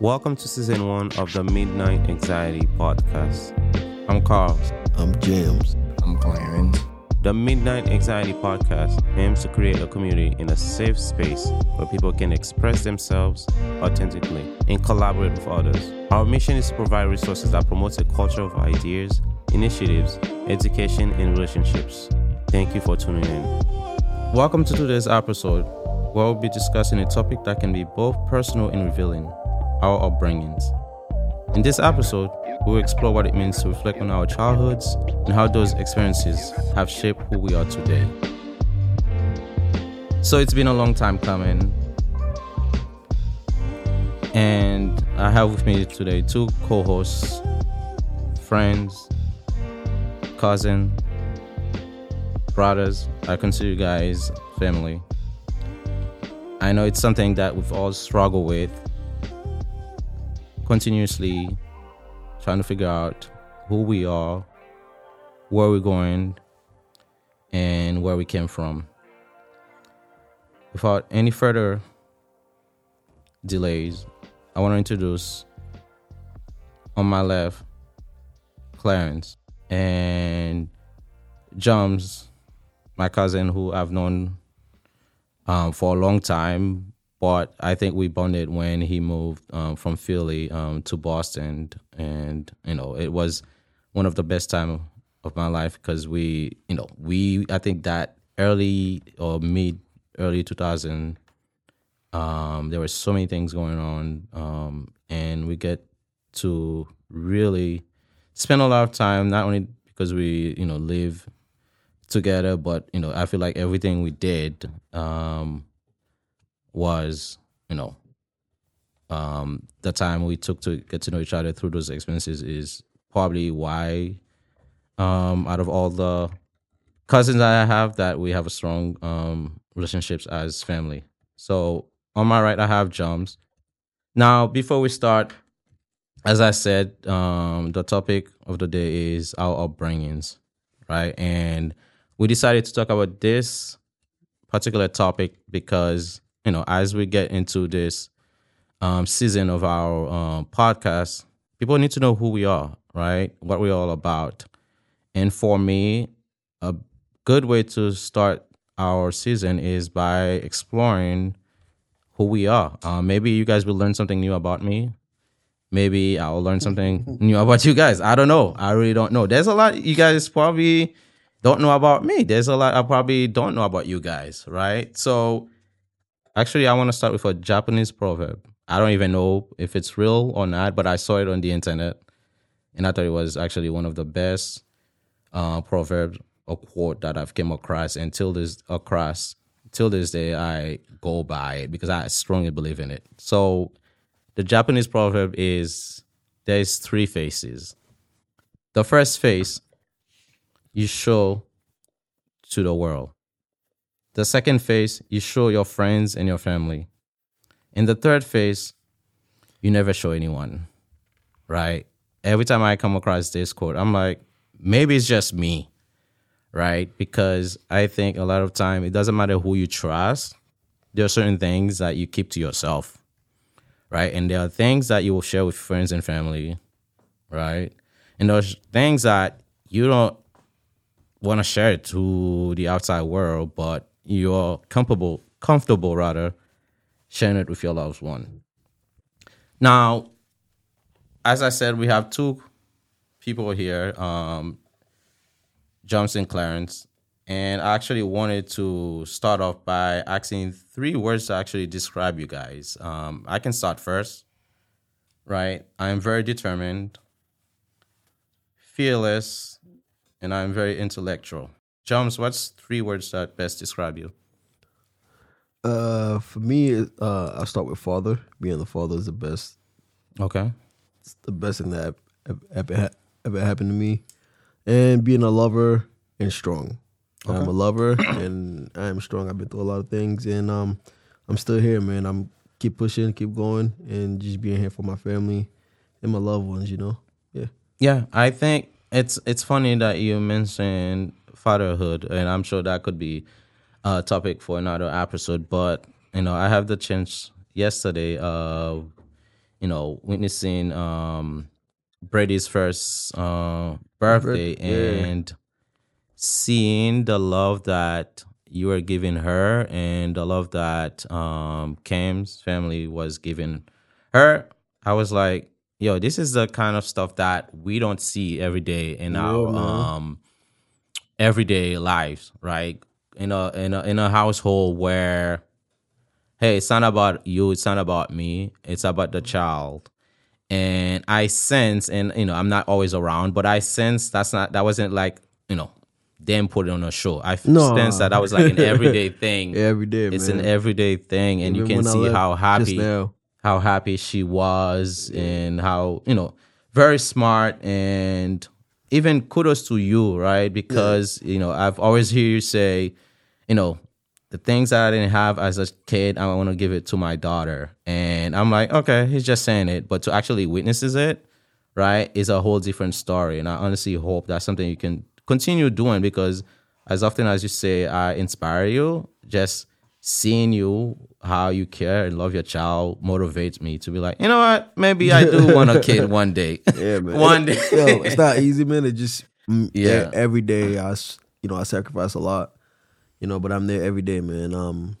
Welcome to season one of the Midnight Anxiety Podcast. I'm Carl. I'm James. I'm Clarence. The Midnight Anxiety Podcast aims to create a community in a safe space where people can express themselves authentically and collaborate with others. Our mission is to provide resources that promote a culture of ideas, initiatives, education, and relationships. Thank you for tuning in. Welcome to today's episode, where we'll be discussing a topic that can be both personal and revealing our upbringings. In this episode, we'll explore what it means to reflect on our childhoods and how those experiences have shaped who we are today. So it's been a long time coming. And I have with me today two co hosts, friends, cousin, brothers. I consider you guys family. I know it's something that we've all struggled with continuously trying to figure out who we are, where we're going, and where we came from. Without any further delays, I want to introduce on my left Clarence and Jums, my cousin who I've known um, for a long time, but I think we bonded when he moved um, from Philly um, to Boston, and you know it was one of the best time of my life because we, you know, we I think that early or mid early 2000, um, there were so many things going on, um, and we get to really spend a lot of time not only because we you know live together, but you know I feel like everything we did. Um, was, you know, um, the time we took to get to know each other through those experiences is probably why, um, out of all the cousins I have, that we have a strong um, relationships as family. So on my right, I have Jums. Now, before we start, as I said, um, the topic of the day is our upbringings, right? And we decided to talk about this particular topic because you know, as we get into this um, season of our um, podcast, people need to know who we are, right? What we're all about. And for me, a good way to start our season is by exploring who we are. Uh, maybe you guys will learn something new about me. Maybe I'll learn something new about you guys. I don't know. I really don't know. There's a lot you guys probably don't know about me. There's a lot I probably don't know about you guys, right? So Actually, I want to start with a Japanese proverb. I don't even know if it's real or not, but I saw it on the internet, and I thought it was actually one of the best uh, proverbs or quote that I've came across. Until this across till this day, I go by it because I strongly believe in it. So, the Japanese proverb is there's three faces. The first face you show to the world. The second phase, you show your friends and your family. In the third phase, you never show anyone, right? Every time I come across this quote, I'm like, maybe it's just me, right? Because I think a lot of time it doesn't matter who you trust. There are certain things that you keep to yourself, right? And there are things that you will share with friends and family, right? And there's things that you don't want to share to the outside world, but you're comfortable comfortable rather sharing it with your loved one. Now, as I said, we have two people here, um, Johnson Clarence, and I actually wanted to start off by asking three words to actually describe you guys. Um, I can start first, right? I'm very determined, fearless, and I'm very intellectual. Jones, what's three words that best describe you? Uh, for me, uh, I start with father. Being the father is the best. Okay. It's the best thing that ever ever happened to me, and being a lover and strong. Okay. I'm a lover and I am strong. I've been through a lot of things, and um, I'm still here, man. I'm keep pushing, keep going, and just being here for my family and my loved ones. You know, yeah. Yeah, I think it's it's funny that you mentioned fatherhood, and I'm sure that could be a topic for another episode. But you know, I have the chance yesterday of you know, witnessing um Brady's first uh birthday yeah. and seeing the love that you were giving her and the love that um Cam's family was giving her, I was like, yo, this is the kind of stuff that we don't see every day in our man. um everyday lives, right? In a in a in a household where hey, it's not about you, it's not about me, it's about the child. And I sense, and you know, I'm not always around, but I sense that's not that wasn't like, you know, them put it on a show. I No. sense that that was like an everyday thing. Every day, It's man. an everyday thing, and you can see how happy how happy she was and how you know very smart and even kudos to you right? Because you know i've always hear you say you know the things that i didn't have as a kid i want to give it to my daughter. And i'm like okay he's just saying it. But to actually witnesses it right is a whole different story. And i honestly hope that's something you can continue doing because as often as you say i inspire you just seeing you how you care and love your child motivates me to be like you know what maybe i do want a kid one day Yeah, man. one day Yo, it's not easy, man. It just mm, Yeah. Every day, I you know I sacrifice a lot, you know, but I'm there every day, man. Um,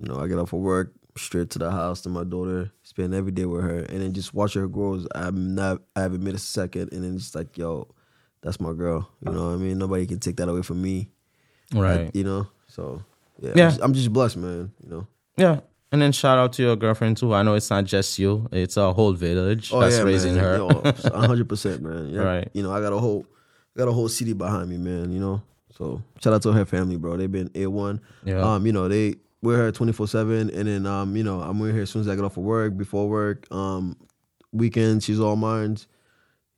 you know, I get off of work straight to the house to my daughter, spend every day with her, and then just watch her grow. I'm not, I haven't made a second, and then just like, yo, that's my girl. You know what I mean? Nobody can take that away from me. right You know, so yeah, Yeah. I'm, just, I'm just blessed, man. You know. yeah and then shout out to your girlfriend too i know it's not just you it's a whole village Oh, that's yeah, raising man. her hundred percent, man. Yeah, Right. You know, I got a whole, I got a whole city behind me, man. You know, so shout out to her family, bro. They've been a one. Yeah. Um, you know, they we're here twenty four seven, and then um, you know, I'm with her as soon as I get off of work, before work, um, weekends, she's all mine.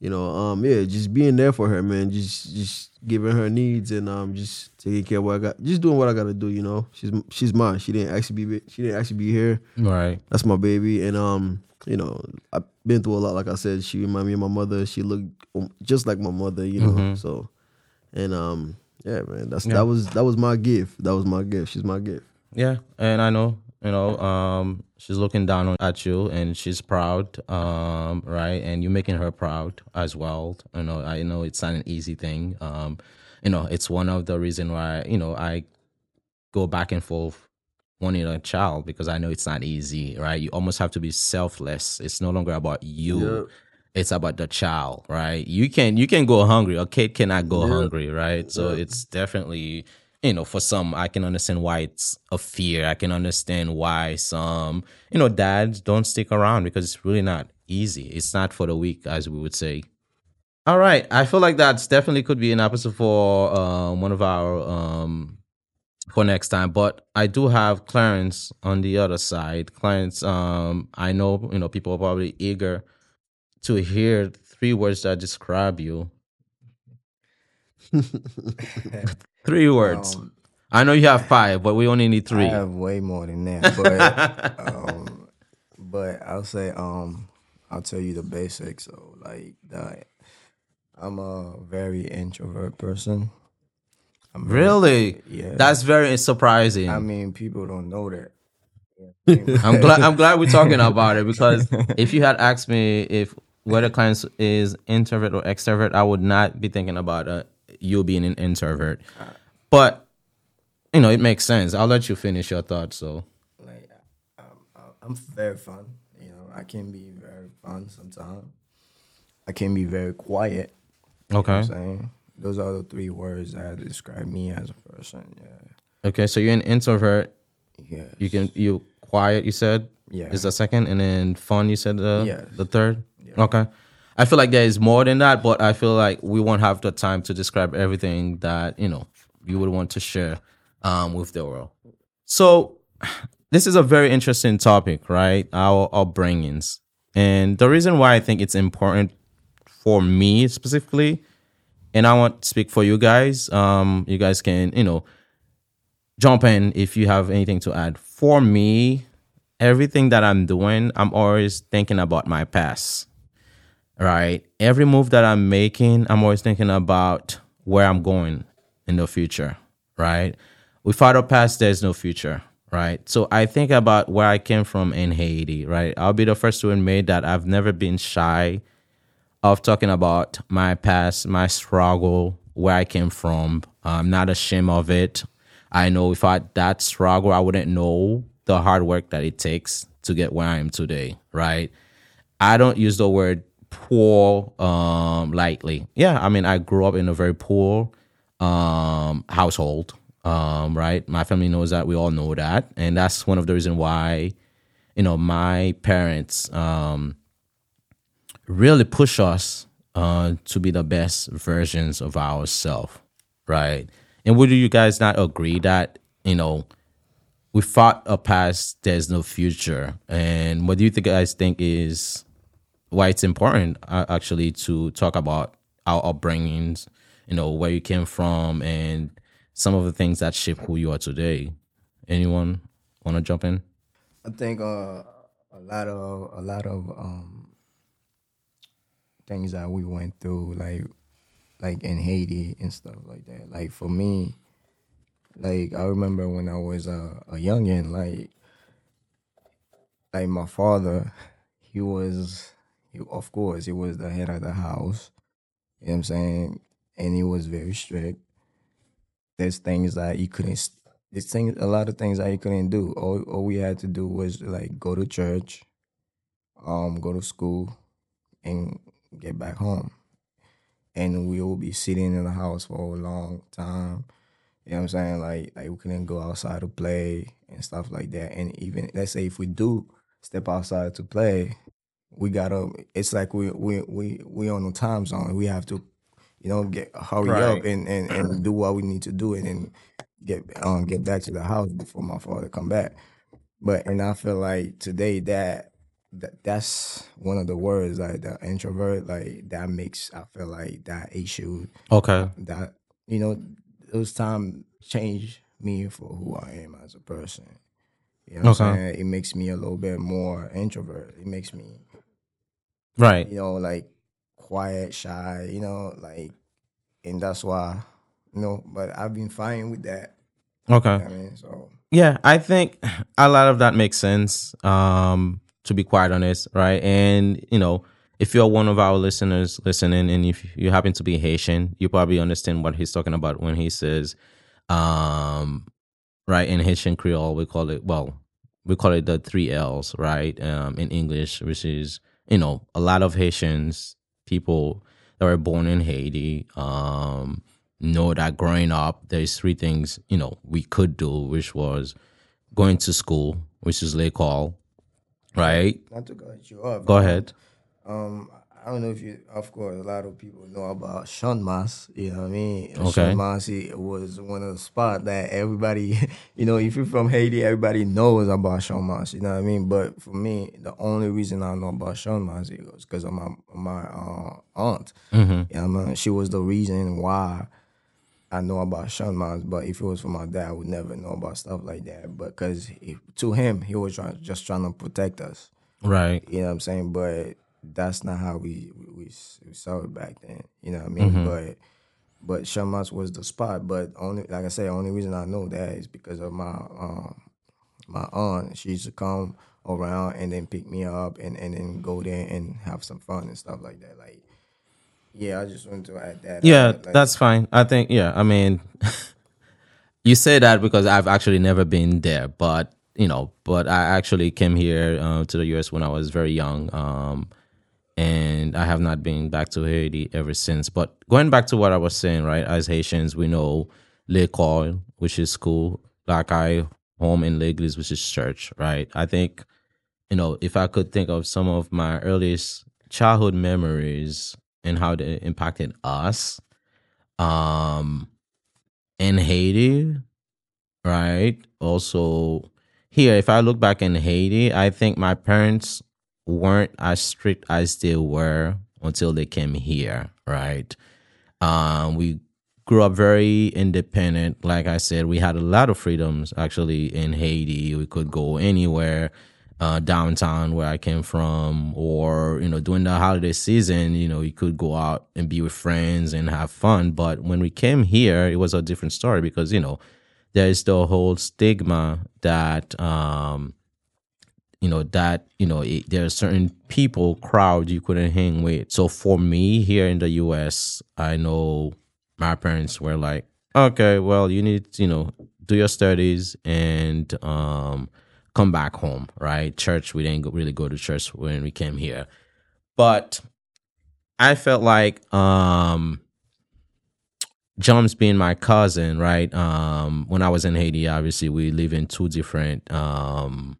You know, um, yeah, just being there for her, man. Just, just giving her needs and um, just taking care of what I got, just doing what I got to do. You know, she's she's mine. She didn't actually be, she didn't actually be here. Right. That's my baby. And um you know i've been through a lot. Like i said she reminded me of my mother. She looked um, just like my mother you know so. And um yeah man that's Yeah. that was that was my gift. That was my gift. She's my gift. Yeah, and I know, you know, um, she's looking down on, at you, and she's proud, um, right? And you're making her proud as well. You know, I know it's not an easy thing. Um, you know, it's one of the reason why you know I go back and forth wanting a child because I know it's not easy, right? You almost have to be selfless. It's no longer about you. Yep. It's about the child, right? You can you can go hungry. A kid cannot go Yeah. hungry, right? So it's definitely you know for some I can understand why it's a fear. I can understand why some you know dads don't stick around because it's really not easy. It's not for the weak, as we would say. All right, I feel like that's definitely could be an episode for um, one of our um, for next time. But I do have Clarence on the other side. Clarence, um, I know you know people are probably eager to hear three words that describe you. three words. Um, I know you have five, but we only need three. I have way more than that, but um, but I'll say um, I'll tell you the basics. So like that, I'm a very introvert person. I'm very- really? Yeah. That's very surprising. I mean, people don't know that. I'm glad. I'm glad we're talking about it because if you had asked me if whether Clarence is introvert or extrovert, I would not be thinking about uh, you being an introvert. But you know, it makes sense. I'll let you finish your thoughts. So like I'm, I'm very fun. You know, I can be very fun sometimes. I can be very quiet. okay, I'm saying those are the three words that describe me as a person. Yeah. okay. So you're an introvert. Yeah. You can you quiet. You said Yeah. is the second, and then fun. You said the Yes. the third. Okay. I feel like there is more than that, but I feel like we won't have the time to describe everything that you know you would want to share um, with the world. So this is a very interesting topic, right? Our upbringings, and the reason why I think it's important for me specifically, and I want to speak for you guys. Um, you guys can you know jump in if you have anything to add. For me, everything that I'm doing, I'm always thinking about my past. Right? Every move that I'm making, I'm always thinking about where I'm going in the future. Right? Without a past, there's no future. right? So I think about where I came from in Haiti, right? I'll be the first to admit that I've never been shy of talking about my past, my struggle, where I came from. I'm not ashamed of it. I know without that struggle, I wouldn't know the hard work that it takes to get where I am today, right? I don't use the word poor um, lightly. Yeah, I mean, I grew up in a very poor um, household, um, right? My family knows that. We all know that. And that's one of the reason why, you know, my parents um, really push us uh, to be the best versions of ourselves, right? And would you guys not agree that, you know, we fought a past, there's no future? And what do you guys think is why it's important uh, actually to talk about our upbringings, you know, where you came from and some of the things that shape who you are today? Anyone want to jump in? I think uh, a lot of a lot of um, things that we went through, like like in Haiti and stuff like that. Like for me, like I remember when I was uh, a youngin, like like my father, he was, of course, he was the head of the house. You know what I'm saying? And he was very strict. There's things that he couldn't. There's things, a lot of things that he couldn't do. All, all we had to do was like go to church, um, go to school, and get back home and we will be sitting in the house for a long time. You know what I'm saying? Like like we couldn't go outside to play and stuff like that. And even let's say if we do step outside to play, we gotta it's like we we we we on a time zone. We have to, you know, get hurry Right. up and, and, and do what we need to do and then get um get back to the house before my father come back. But and I feel like today that that that's one of the words like the introvert like that makes I feel like that issue Okay. that you know those time change me for who I am as a person. You know what I'm Okay. saying? It makes me a little bit more introvert. It makes me Right. you know like quiet, shy, you know, like and that's why you know, but I've been fine with that. Okay. I mean, so Yeah, I think a lot of that makes sense. Um, to be quite honest, right? And you know, if you're one of our listeners listening, and if you happen to be Haitian, you probably understand what he's talking about when he says, um, right? In Haitian Creole, we call it well, we call it the three L's, right? Um, in English, which is you know, a lot of Haitians people that were born in Haiti, um, know that growing up, there's three things you know we could do, which was going to school, which is l'école, right? not to cut you off. Go ahead. Um, I don't know if you, of course, a lot of people know about Champ de Mars. You know what I mean? Okay. Sean he was one of the spots that everybody, you know, if you're from Haiti, everybody knows about Champ de Mars. You know what I mean? But for me, the only reason I know about Champ de Mars was because of my my uh, aunt. Mm-hmm. You know what I mean? She was the reason why I know about Champ de Mars, but if it was for my dad, I would never know about stuff like that. But because to him, he was trying, just trying to protect us. Right. You know what I'm saying? But that's not how we we, we, saw it back then. You know what I mean? But but Champ de Mars was the spot. But only like I say, only reason I know that is because of my um my aunt. She used to come around and then pick me up and, and then go there and have some fun and stuff like that. Like yeah, I just wanted to add that. Yeah, Like, that's fine. I think, yeah, I mean, you say that because I've actually never been there, but, you know, but I actually came here uh, to the US when I was very young. Um, and I have not been back to Haiti ever since. But going back to what I was saying, right? As Haitians, we know l'école, which is school, like I home in l'Église, which is church, right? I think, you know, if I could think of some of my earliest childhood memories and how they impacted us, um, in Haiti, right? Also, here, if I look back in Haiti, I think my parents weren't as strict as they were until they came here, right? Um, we grew up very independent. Like I said, we had a lot of freedoms actually in Haiti. We could go anywhere uh, downtown where I came from, or you know, during the holiday season, you know, you could go out and be with friends and have fun. But when we came here, it was a different story because you know there is the whole stigma that um you know that you know it, there are certain people crowd you couldn't hang with. So for me here in the us i know my parents were like okay well you need you know do your studies and um come back home right? Church we didn't really go to church when we came here. But i felt like um Joms being my cousin, right? Um, when I was in Haiti, obviously we live in two different um,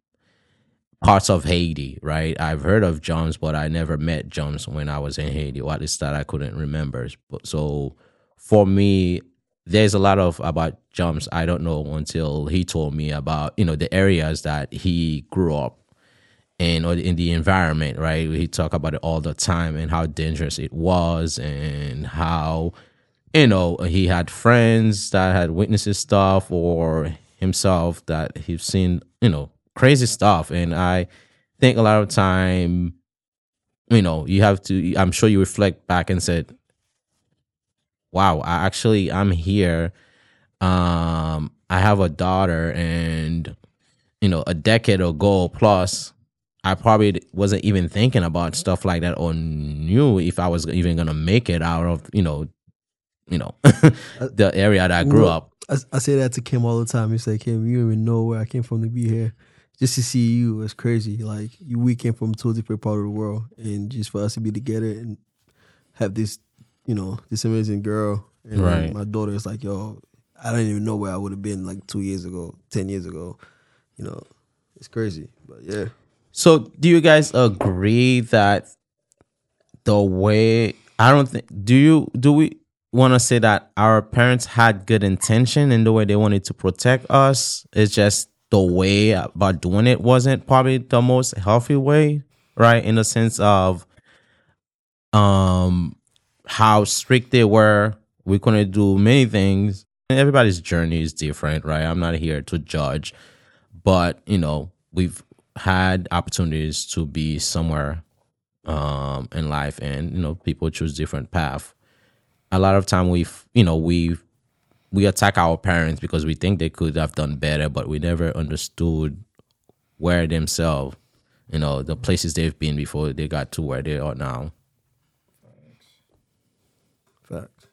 parts of Haiti, right? I've heard of Joms, but I never met Joms when I was in Haiti, or at least that I couldn't remember. But so for me, there's a lot of about Joms I don't know until he told me about you know the areas that he grew up in or in the environment, right? He talked about it all the time and how dangerous it was and how you know, he had friends that had witnesses stuff or himself that he's seen, you know, crazy stuff. And I think a lot of time, you know, you have to, I'm sure you reflect back and said, wow, I actually, I'm here. Um, I have a daughter and, you know, a decade ago plus, I probably wasn't even thinking about stuff like that or knew if I was even gonna make it out of, you know, you know, the area that I grew Well, up. I, I say that to Kim all the time. He say, Kim, you don't even know where I came from to be here. Just to see you is crazy. Like you, we came from two different part of the world, and just for us to be together and have this, you know, this amazing girl, and Right. my daughter is like, yo, I don't even know where I would have been like two years ago, ten years ago. You know, it's crazy. But yeah, So, do you guys agree that the way I don't think do you do we want to say that our parents had good intention in the way they wanted to protect us? It's just the way about doing it wasn't probably the most healthy way, right? In the sense of um how strict they were. We couldn't do many things. Everybody's journey is different, right? I'm not here to judge, but you know, we've had opportunities to be somewhere um in life and you know people choose different path a lot of time we've you know we we attack our parents because we think they could have done better but we never understood where themselves you know the places they've been before they got to where they are now facts.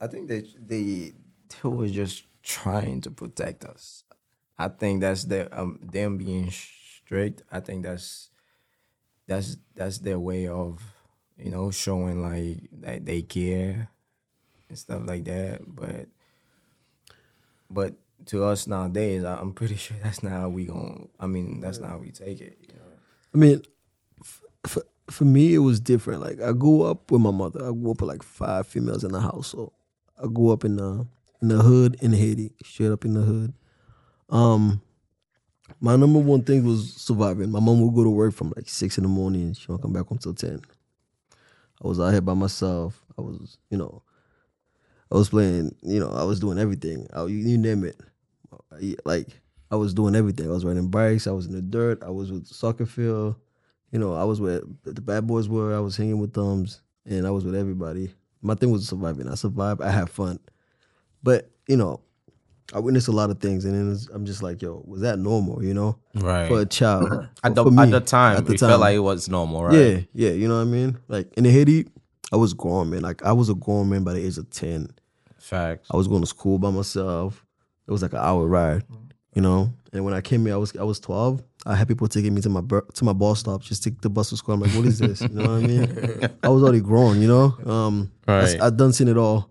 I think they they they were just trying to protect us. I think that's their um them being strict. I think that's that's that's their way of you know showing like that they care and stuff like that. But but to us nowadays, I- I'm pretty sure that's not how we gon' I mean, that's not how we take it. You know? I mean, for for me, it was different. Like I grew up with my mother. I grew up with like five females in the household. I grew up in the in the hood in Haiti, straight up in the hood. Um, my number one thing was surviving. My mom would go to work from like six in the morning. She won't come back home till ten. I was out here by myself. I was, you know, I was playing. You know, I was doing everything. I, you, you name it. I- Like I was doing everything. I was riding bikes. I was in the dirt. I was with soccer field. You know, I was where the bad boys were. I was hanging with thumbs, and I was with everybody. My thing was surviving. I survived. I had fun, but you know, I witnessed a lot of things, and then it's- I'm just like, yo, was that normal? You know, right for a child. at the, For me, at the time at the it time. felt like it was normal right Yeah, yeah, you know what I mean. Like in the Haiti, I was grown man. Like I was a grown man by the age of ten. facts I was going to school by myself. It was like an hour ride, you know. And when I came here, I was I was twelve. I had people taking me to my to my bus stop, just take the bus to school. I'm like, what is this? You know what I mean? I was already grown, you know. Um, Right. I, I done seen it all.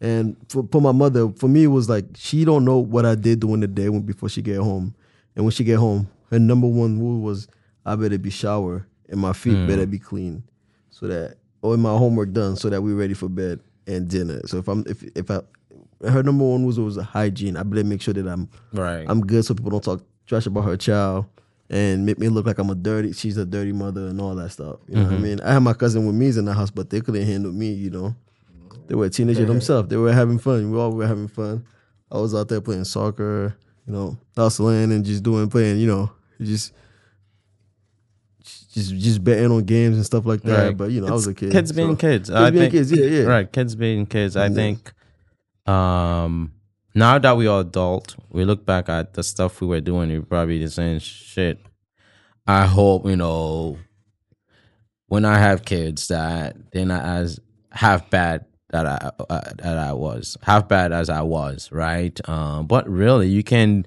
And for, for my mother, for me, it was like she don't know what I did during the day when before she get home. And when she get home, her number one rule was I better be shower and my feet better be clean, so that or my homework done, so that we're ready for bed and dinner. So if I'm if if I her number one was was hygiene. I better make sure that I'm right I'm good, so people don't talk trash about her child and make me look like I'm a dirty. She's a dirty mother and all that stuff. You know what I mm-hmm. mean? I had my cousin with me in the house, but they couldn't handle me. You know, they were a teenager themselves. They were having fun. We all were having fun. I was out there playing soccer. You know, hustling and just doing playing. You know, just. Just, just betting on games and stuff like that. Right. But you know, I was a kid. kids so- being kids Kids I being think- kids. Yeah, yeah. right kids being kids i Yeah. think um now that we are adult, we look back at the stuff we were doing. We're probably saying, "Shit, I hope you know when I have kids that they're not as half bad that I uh, that I was half bad as I was, right? Um, but really, you can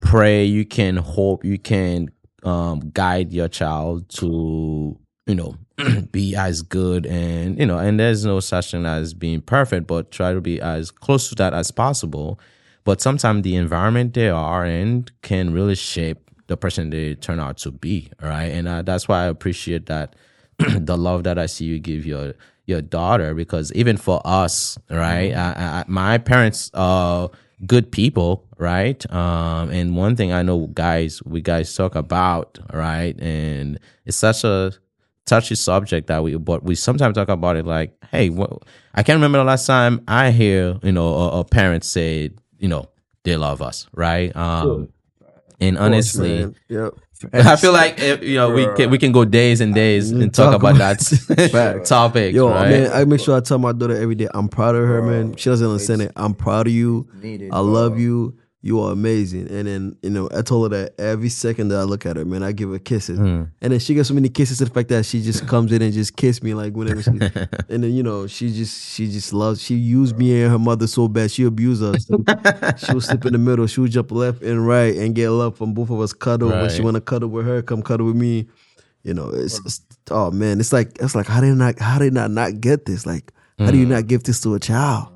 pray, you can hope, you can um, guide your child to you know be as good and you know and there's no such thing as being perfect but try to be as close to that as possible. But sometimes the environment they are in can really shape the person they turn out to be right and uh, that's why i appreciate that the love that i see you give your your daughter because even for us right I, I, my parents are good people right? Um and one thing i know guys we guys talk about right? And it's such a touchy subject that we but we sometimes talk about it like hey what, i can't remember the last time i hear you know a, a parent say you know they love us right? Um and honestly Man, Yep. I feel like if, you know we can we can go days and days mm, and talk, Talk about about- that topic. Yo, right? man, I make sure I tell my daughter every day, I'm proud of her, man. She doesn't understand it. I'm proud of you. Needed, I love you. You are amazing. And then, you know, I told her that every second that I look at her, man, I give her kisses. Hmm. And then she gets so many kisses to the fact that she just comes in and just kiss me like whenever she and then, you know, she just she just loves she used me and her mother so bad. She abused us. she would slip in the middle, she would jump left and right and get love from both of us cuddle. When she wanna cuddle with her, come cuddle with me. You know, it's, it's oh man, it's like it's like how did I not how did I not get this? Like how do you not give this to a child?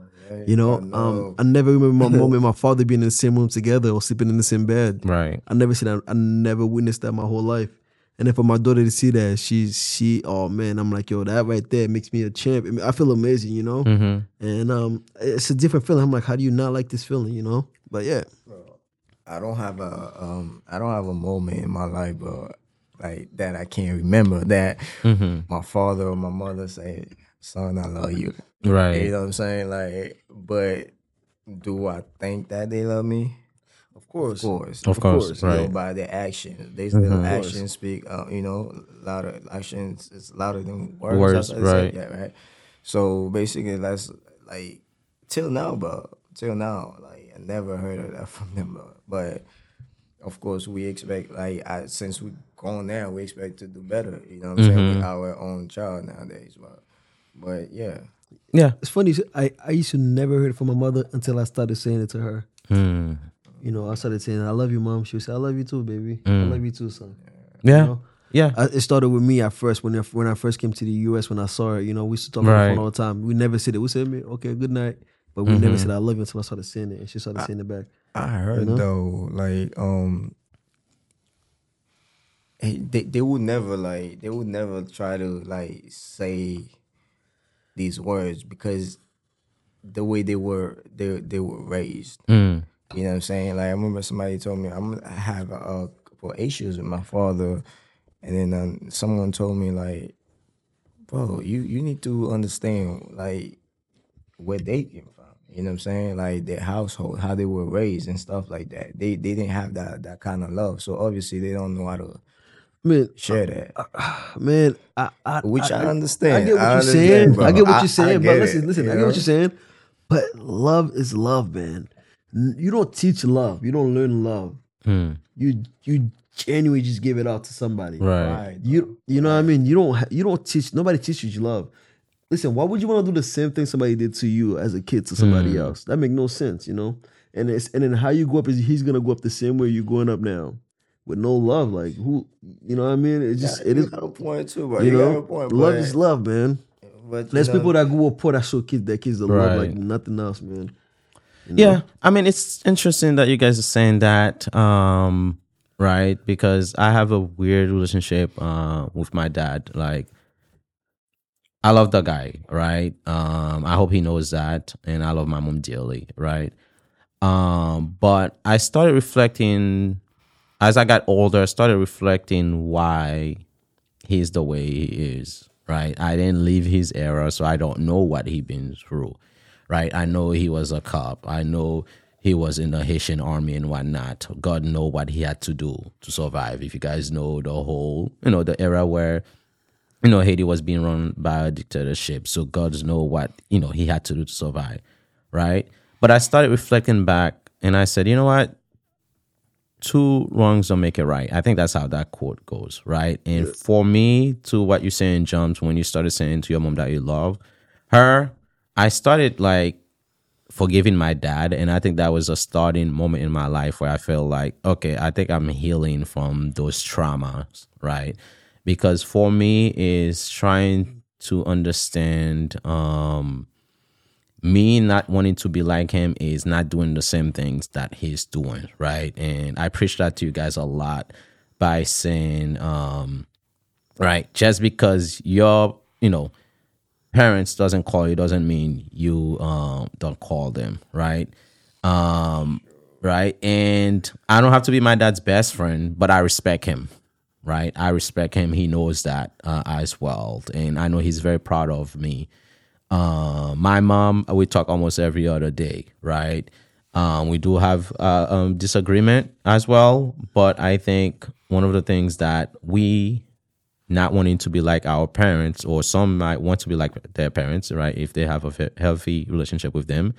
You know, um, I never remember my mom and my father being in the same room together or sleeping in the same bed. right. I never seen that. I never witnessed that my whole life. And then for my daughter to see that, she she oh man, I'm like yo, that right there makes me a champ. I, mean, I feel amazing, you know. Mm-hmm. And um, it's a different feeling. I'm like, how do you not like this feeling, you know? But yeah, I don't have a um I don't have a moment in my life but like that I can't remember that Mm-hmm. my father or my mother say, Son, I love you. Right. You know what I'm saying? Like but do I think that they love me? of course, Of course. Of course, You know, right. by their actions. They still Mhm. actions speak uh, you know, louder actions is louder than words. Words, that's say. right. Yeah, right. So basically that's like till now, but till now, like I never heard of that from them. But, but of course, we expect like I, since we gone there, we expect to do better. You know what I'm saying Mm-hmm. with our own child nowadays. But but yeah, Yeah. It's funny. I I used to never hear it from my mother until I started saying it to her. Hmm. You know, I started saying, "I love you, mom." She would say, "I love you too, baby. I Mm. love you too, son." Yeah. know? Yeah. I, it started with me at first when I, when I first came to the U.S. When I saw her, you know, we used to talk on the phone all the time. We never said it. We said, "Okay, good night," but we never Mhm. said "I love you" until I started saying it, and she started saying it back. I heard know? though, like um, eh, they they would never like they would never try to like say these words because the way they were they they were raised. Mm. You know what I'm saying? Like I remember somebody told me I'm I have a, couple of issues with my father, and then um, someone told me like, bro, you you need to understand like where they came from. You know what I'm saying? Like their household, how they were raised and stuff like that. They they didn't have that that kind of love, so obviously they don't know how to Man, share that. man, I, I Which I I understand. I get what I you're saying. bro. I get what you're saying. I but listen, it, listen. you I get what you're saying. But love is love, man. You don't teach love. You don't learn love. Mm. You you genuinely just give it out to somebody. Right. Right. You you know what I mean? You don't you don't teach nobody teaches you love. Listen, why would you want to do the same thing somebody did to you as a kid to somebody Mm. else? That make no sense, you know. And it's and then how you go up is he's gonna go up the same way you're going up now, with no love. Like who, you know what I mean? It's just Yeah, it you is. got a point too, bro. You You, got a know, point. love is love, man. But There's know, people that grow up poor that show kids their kids the love like nothing else, man. You know? Yeah, I mean it's interesting that you guys are saying that, um, right? Because I have a weird relationship uh, with my dad. Like, I love the guy, right? Um, I hope he knows that, and I love my mom dearly, right? Um, but I started reflecting as I got older. I started reflecting why he's the way he is, right? I didn't live his era, so I don't know what he been through, right? I know he was a cop. I know he was in the Haitian army and whatnot. God know what he had to do to survive. If you guys know the whole, you know, the era where you know Haiti was being run by a dictatorship, so God know what you know he had to do to survive, right? But I started reflecting back and I said, you know what? Two wrongs don't make it right. I think that's how that quote goes, right? And for me, to what you say in Jumps, when you started saying to your mom that you love her, I started like forgiving my dad. And I think that was a starting moment in my life where I felt like, okay, I think I'm healing from those traumas, right? Because for me, is trying to understand um me not wanting to be like him is not doing the same things that he's doing, right? And I preach that to you guys a lot by saying, um, right, just because your, you know, parents doesn't call you doesn't mean you um don't call them, right? Um, right? And I don't have to be my dad's best friend, but I respect him, right? I respect him. He knows that uh, as well, and I know he's very proud of me. Uh, my mom, we talk almost every other day, right? Um, we do have uh, um, disagreement as well, but I think one of the things that we not wanting to be like our parents, or some might want to be like their parents, right? If they have a healthy relationship with them,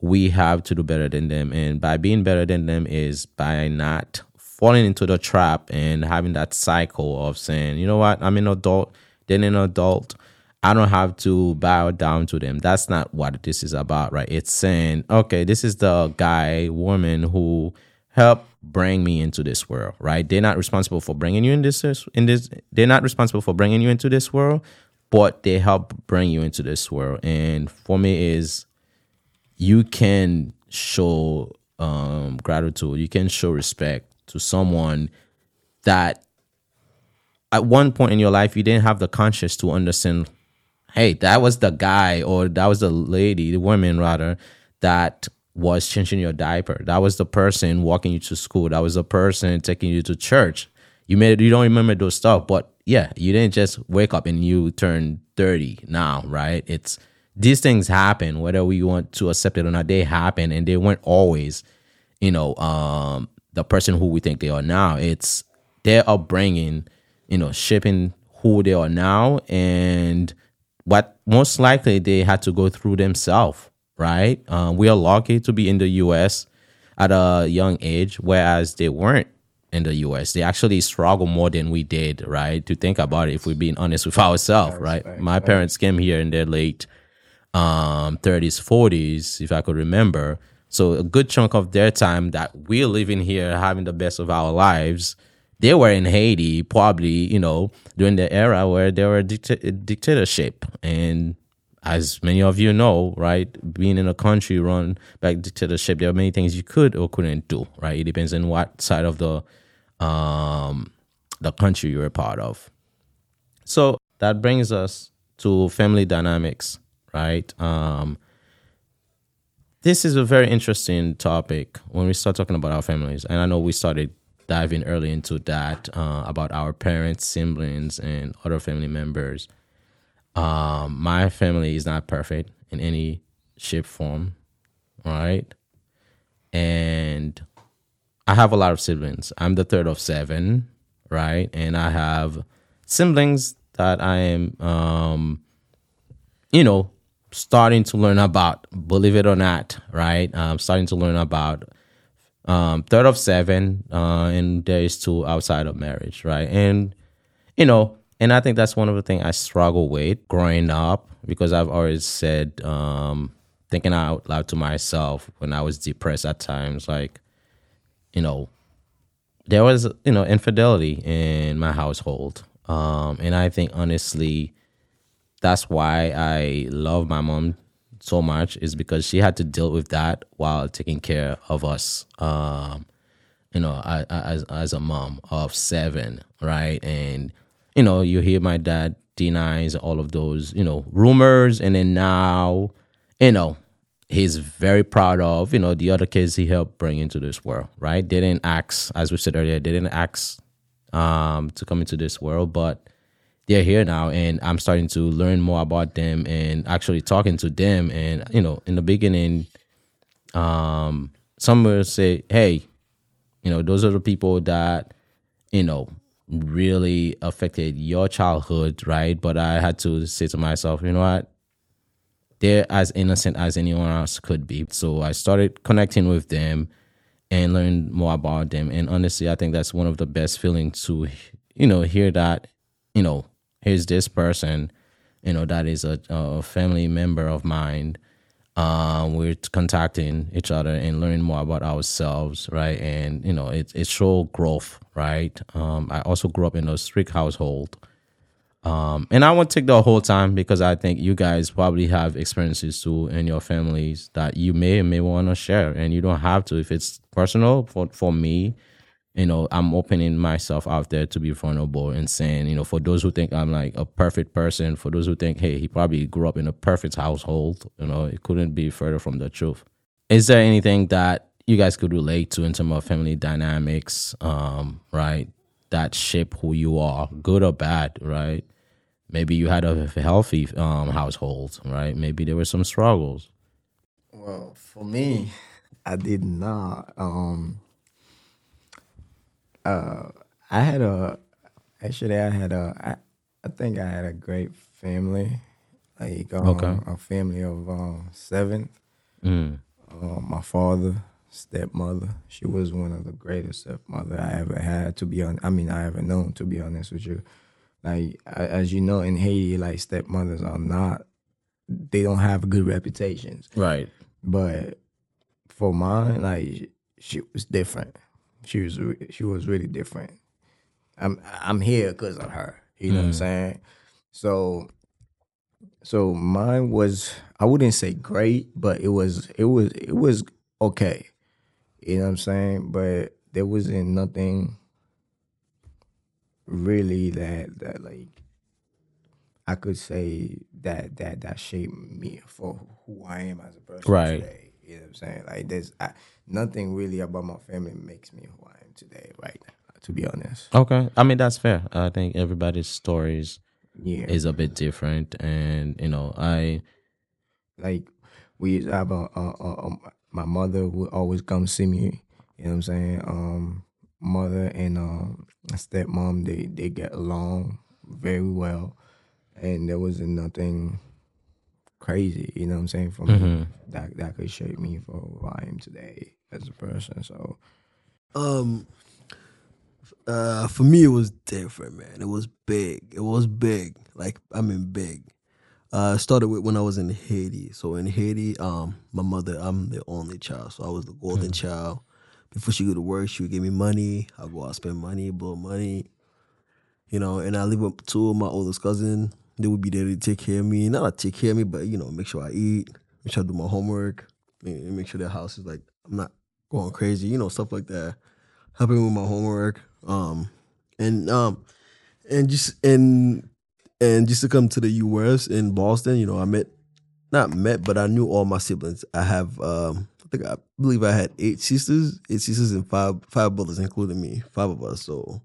we have to do better than them. And by being better than them is by not falling into the trap and having that cycle of saying, you know what, I'm an adult, then an adult. I don't have to bow down to them. That's not what this is about, right? It's saying, okay, this is the guy, woman who helped bring me into this world, right? They're not responsible for bringing you in this in this. They're not responsible for bringing you into this world, but they help bring you into this world. And for me, is you can show um, gratitude, you can show respect to someone that at one point in your life you didn't have the conscience to understand hey that was the guy or that was the lady the woman rather that was changing your diaper. That was the person walking you to school. That was the person taking you to church. You made you don't remember those stuff but yeah you didn't just wake up and you turn 30 now right? It's these things happen whether we want to accept it or not they happen and they weren't always you know um the person who we think they are now. It's their upbringing you know shaping who they are now and what most likely they had to go through themselves right? Um, we are lucky to be in the us at a young age whereas they weren't in the us they actually struggle more than we did right? To think about it if we're being honest with ourselves right my parents came here in their late um 30s 40s if i could remember. So a good chunk of their time that we're living here having the best of our lives they were in haiti probably you know during the era where there were dicta- dictatorship. And as many of you know right being in a country run by dictatorship there are many things you could or couldn't do right? It depends on what side of the um the country you're a part of. So that brings us to family dynamics right? Um this is a very interesting topic when we start talking about our families. And i know we started diving early into that uh, about our parents siblings and other family members. Um my family is not perfect in any shape form right? And i have a lot of siblings. I'm the third of seven right? And i have siblings that i am um you know starting to learn about believe it or not right? Um starting to learn about um third of seven uh and there is two outside of marriage right? And you know and i think that's one of the things i struggle with growing up because i've always said um thinking out loud to myself when i was depressed at times like you know there was you know infidelity in my household. Um and i think honestly that's why I love my mom so much is because she had to deal with that while taking care of us. Um, you know, I, as as a mom of seven, right? And you know, you hear my dad denies all of those, you know, rumors, and then now, you know, he's very proud of, you know, the other kids he helped bring into this world, right? They didn't ask, as we said earlier, they didn't ask um, to come into this world, but they're here now and I'm starting to learn more about them and actually talking to them and you know in the beginning um some will say hey you know those are the people that you know really affected your childhood right but I had to say to myself you know what they're as innocent as anyone else could be. So I started connecting with them and learn more about them. And honestly, I think that's one of the best feelings to, you know, hear that, you know, here's this person, you know, that is a, a family member of mine. Um, we're contacting each other and learning more about ourselves, right? And you know, it it show growth, right? Um, I also grew up in a strict household, um, and I won't take the whole time because I think you guys probably have experiences too in your families that you may may want to share, and you don't have to if it's personal. For for me, you know, I'm opening myself out there to be vulnerable and saying, you know, for those who think I'm like a perfect person, for those who think, hey, he probably grew up in a perfect household, you know, it couldn't be further from the truth. Is there anything that you guys could relate to in terms of family dynamics, um, right? That shape who you are, good or bad, right? Maybe you had a healthy um, household, right? Maybe there were some struggles. Well, for me, I did not. Um, uh, I had a actually I had a I, I think I had a great family, like um, Okay. a family of um, seven. Mm. Uh, my father, stepmother, she was one of the greatest stepmother I ever had. To be honest, I mean I ever known. To be honest with you, like as you know in Haiti, like stepmothers are not. They don't have good reputations. Right. But for mine, like she was different. She was re- she was really different. I'm I'm here because of her. You know what I'm mm. saying? So so mine was I wouldn't say great, but it was it was it was okay. You know what I'm saying? But there wasn't nothing really that that like I could say that that that shaped me for who I am as a person Right. today. You know what I'm saying? Like there's I, nothing really about my family makes me who I am today, right now, to be honest. Okay. I mean, that's fair. I think everybody's stories Yeah. is a bit different. And, you know, I, like we used to have a, a, a, a my mother would always come see me. You know what I'm saying? Um, mother and um stepmom they they get along very well, and there wasn't nothing crazy. You know what I'm saying? For me that that could shape me for who I am today as a person. So Um, uh, for me, it was different, man. It was big. It was big. Like I mean, big. Uh, started with when I was in Haiti. So in Haiti, um, my mother, I'm the only child, so I was the golden child. Before she go to work, she would give me money. I go out spend money, blow money, you know. And I live with two of my oldest cousin. They would be there to take care of me, not like take care of me, but you know, make sure I eat, make sure I do my homework, make sure the house is like I'm not going crazy, you know, stuff like that. Helping with my homework, um, and um, and just and and just to come to the U.S. in Boston, you know, I met, not met, but I knew all my siblings. I have, um, I think I believe I had eight sisters, eight sisters and five five brothers, including me, five of us. So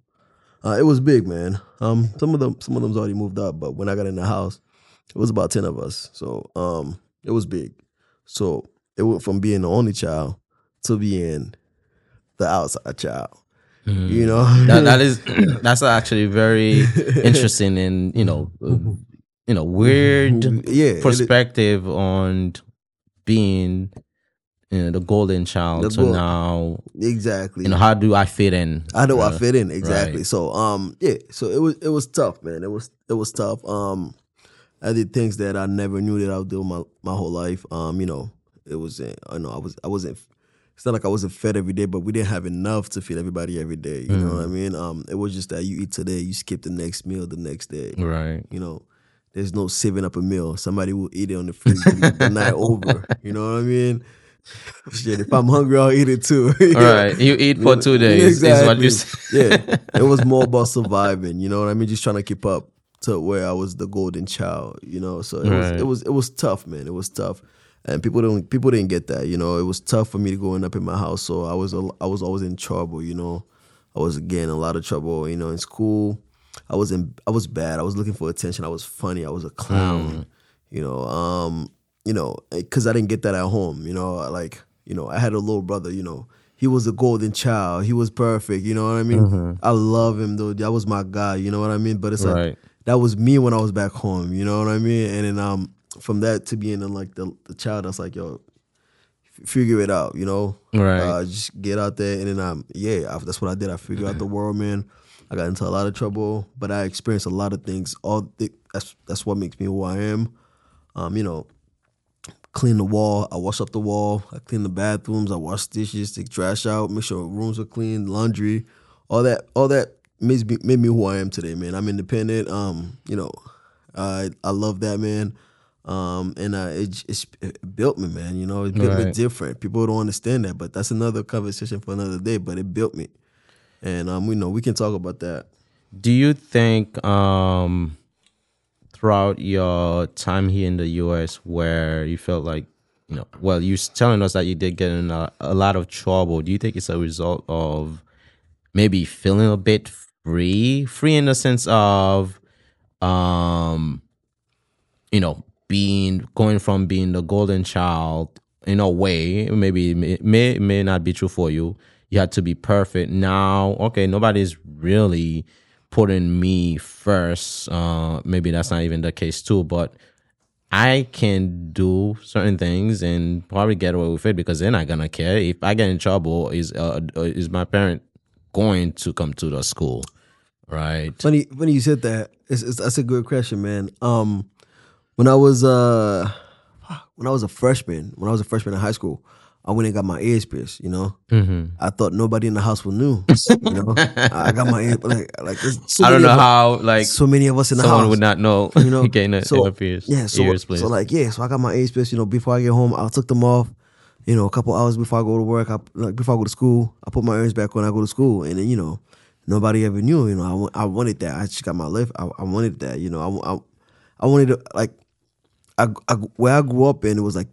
uh, it was big, man. Um, some of them, some of them's already moved up, but when I got in the house, it was about ten of us. So um, it was big. So it went from being the only child to being the outside child. You know, that, that is, that's actually very interesting and, you know, uh, you know, weird Yeah, it- perspective on being, you know, the golden child The to gold- now, exactly. you know, how do I fit in? How do I Uh, fit in exactly? right. So um yeah, so it was it was tough, man. It was it was tough. Um I did things that I never knew that I would do my my whole life. Um you know, it was I know I was I wasn't it's not like I wasn't fed every day, but we didn't have enough to feed everybody every day. You know what I mean? Um it was just that you eat today, you skip the next meal the next day. Right. You know, there's no saving up a meal. Somebody will eat it on the fridge the night over. You know what I mean? Shit, if I'm hungry, I'll eat it too. All right. You eat for two days is what you Exactly. yeah, it was more about surviving. You know what I mean? Just trying to keep up to where I was the golden child. You know, so it Right. was it was it was tough, man. It was tough, and people don't people didn't get that. You know, it was tough for me growing up in my house. So I was I was always in trouble. You know, I was getting a lot of trouble. You know, in school, I was in I was bad. I was looking for attention. I was funny. I was a clown. You know, um, you know, because I didn't get that at home. You know, like you know, I had a little brother. You know, he was a golden child. He was perfect. You know what I mean? I love him though. That was my guy. You know what I mean? But it's like that was me when I was back home. You know what I mean? And then um, from that to being in like the the child that's like yo, figure it out, you know, Right. Uh, just get out there, and then um, yeah, I, that's what I did. I figured out the world, man. I got into a lot of trouble, but I experienced a lot of things. All the, that's that's what makes me who I am. Um, you know, clean the wall. I wash up the wall. I clean the bathrooms. I wash dishes, take trash out, make sure rooms are clean, laundry, all that. All that made me made me who I am today, man. I'm independent. Um, you know, I I love that, man. Um, and uh, it, it built me, man. You know, it built me different. People don't understand that, but that's another conversation for another day. But it built me, and um, we know we can talk about that. Do you think um throughout your time here in the US where you felt like you know well you're telling us that you did get in a, a lot of trouble. Do you think it's a result of maybe feeling a bit free? Free in the sense of um you know being going from being the golden child in a way maybe it may may, may not be true for you. You had to be perfect. Now okay nobody's really putting me first uh maybe that's not even the case too but I can do certain things and probably get away with it because they're not gonna care. If I get in trouble, is uh, is my parent going to come to the school, right? Funny, funny you said that. It's, it's, that's a good question, man. Um, when I was uh, when I was a freshman, when I was a freshman in high school, I went and got my ears pierced. You know, Mm-hmm. I thought nobody in the house would knew. You know, I got my ear like like. So I don't know us- how like so many of us in the someone house. would not know. you know, getting a so, pierced, Yeah, so, ears so like yeah, so I got my ears pierced. You know, before I get home, I took them off. You know, a couple hours before I go to work, I like before I go to school, I put my ears back when I go to school, and then you know, nobody ever knew. You know, I, I wanted that. I just got my life. I, I wanted that. You know, I, I, I wanted to like, I, I where I grew up in, it was like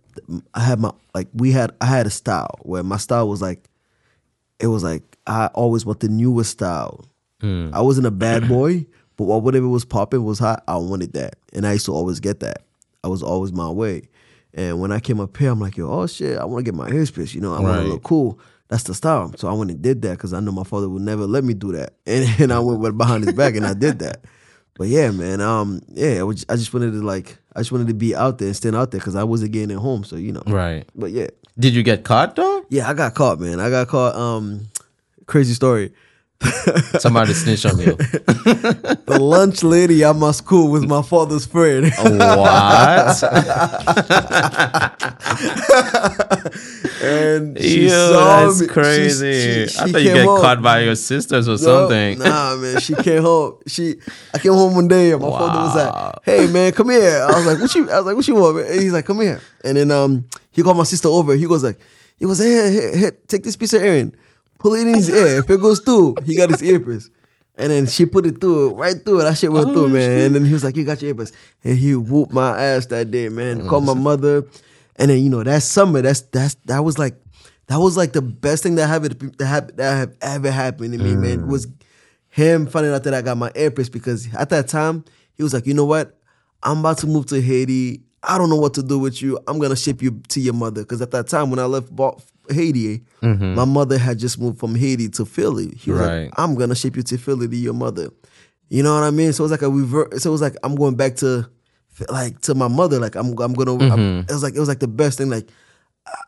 I had my like we had I had a style where my style was like, it was like I always want the newest style. Hmm. I wasn't a bad boy, but what- whatever was popping was hot. I wanted that, and I used to always get that. I was always my way. And when I came up here, I'm like, yo, oh shit, I want to get my ears pierced. You know, I want to look cool. That's the style. So I went and did that because I know my father would never let me do that. And, and I went, went behind his back and I did that. But yeah, man, um, yeah, I, was, I just wanted to like, I just wanted to be out there and stand out there because I wasn't getting it home. So you know, right. but yeah, Did you get caught though? yeah, I got caught, man. I got caught. Um, crazy story. Somebody snitched on you. The lunch lady at my school was my father's friend. what? and she Ew, saw that's me. She- crazy. she- I she thought you get home. caught by your sisters or No, something. Nah, man. She came home. She, I came home one day and my father was like, "Hey, man, come here." I was like, "What you?" I was like, "What you want?" Man? And he's like, "Come here." And then um, he called my sister over. He goes like, he was like, hey, here, here, take this piece of earring, pull it in his ear. If it goes through, he got his earpiece." And then she put it through, right through it. That shit went Oh, through, man. And then he was like, "You got your earpiece," and he whooped my ass that day, man. Called my mother, and then you know that summer, that's that's that was like. That was like the best thing that happened that, hap- that have ever happened to me, man. Was him finding out that I got my earpiece because at that time he was like, you know what, I'm about to move to Haiti. I don't know what to do with you. I'm gonna ship you to your mother because at that time when I left Haiti, mm-hmm. my mother had just moved from Haiti to Philly. He was Right. like, I'm gonna ship you to Philly to your mother. You know what I mean? So it was like a reverse. So it was like I'm going back to like to my mother. Like I'm I'm gonna. I'm- mm-hmm. it was like it was like the best thing. Like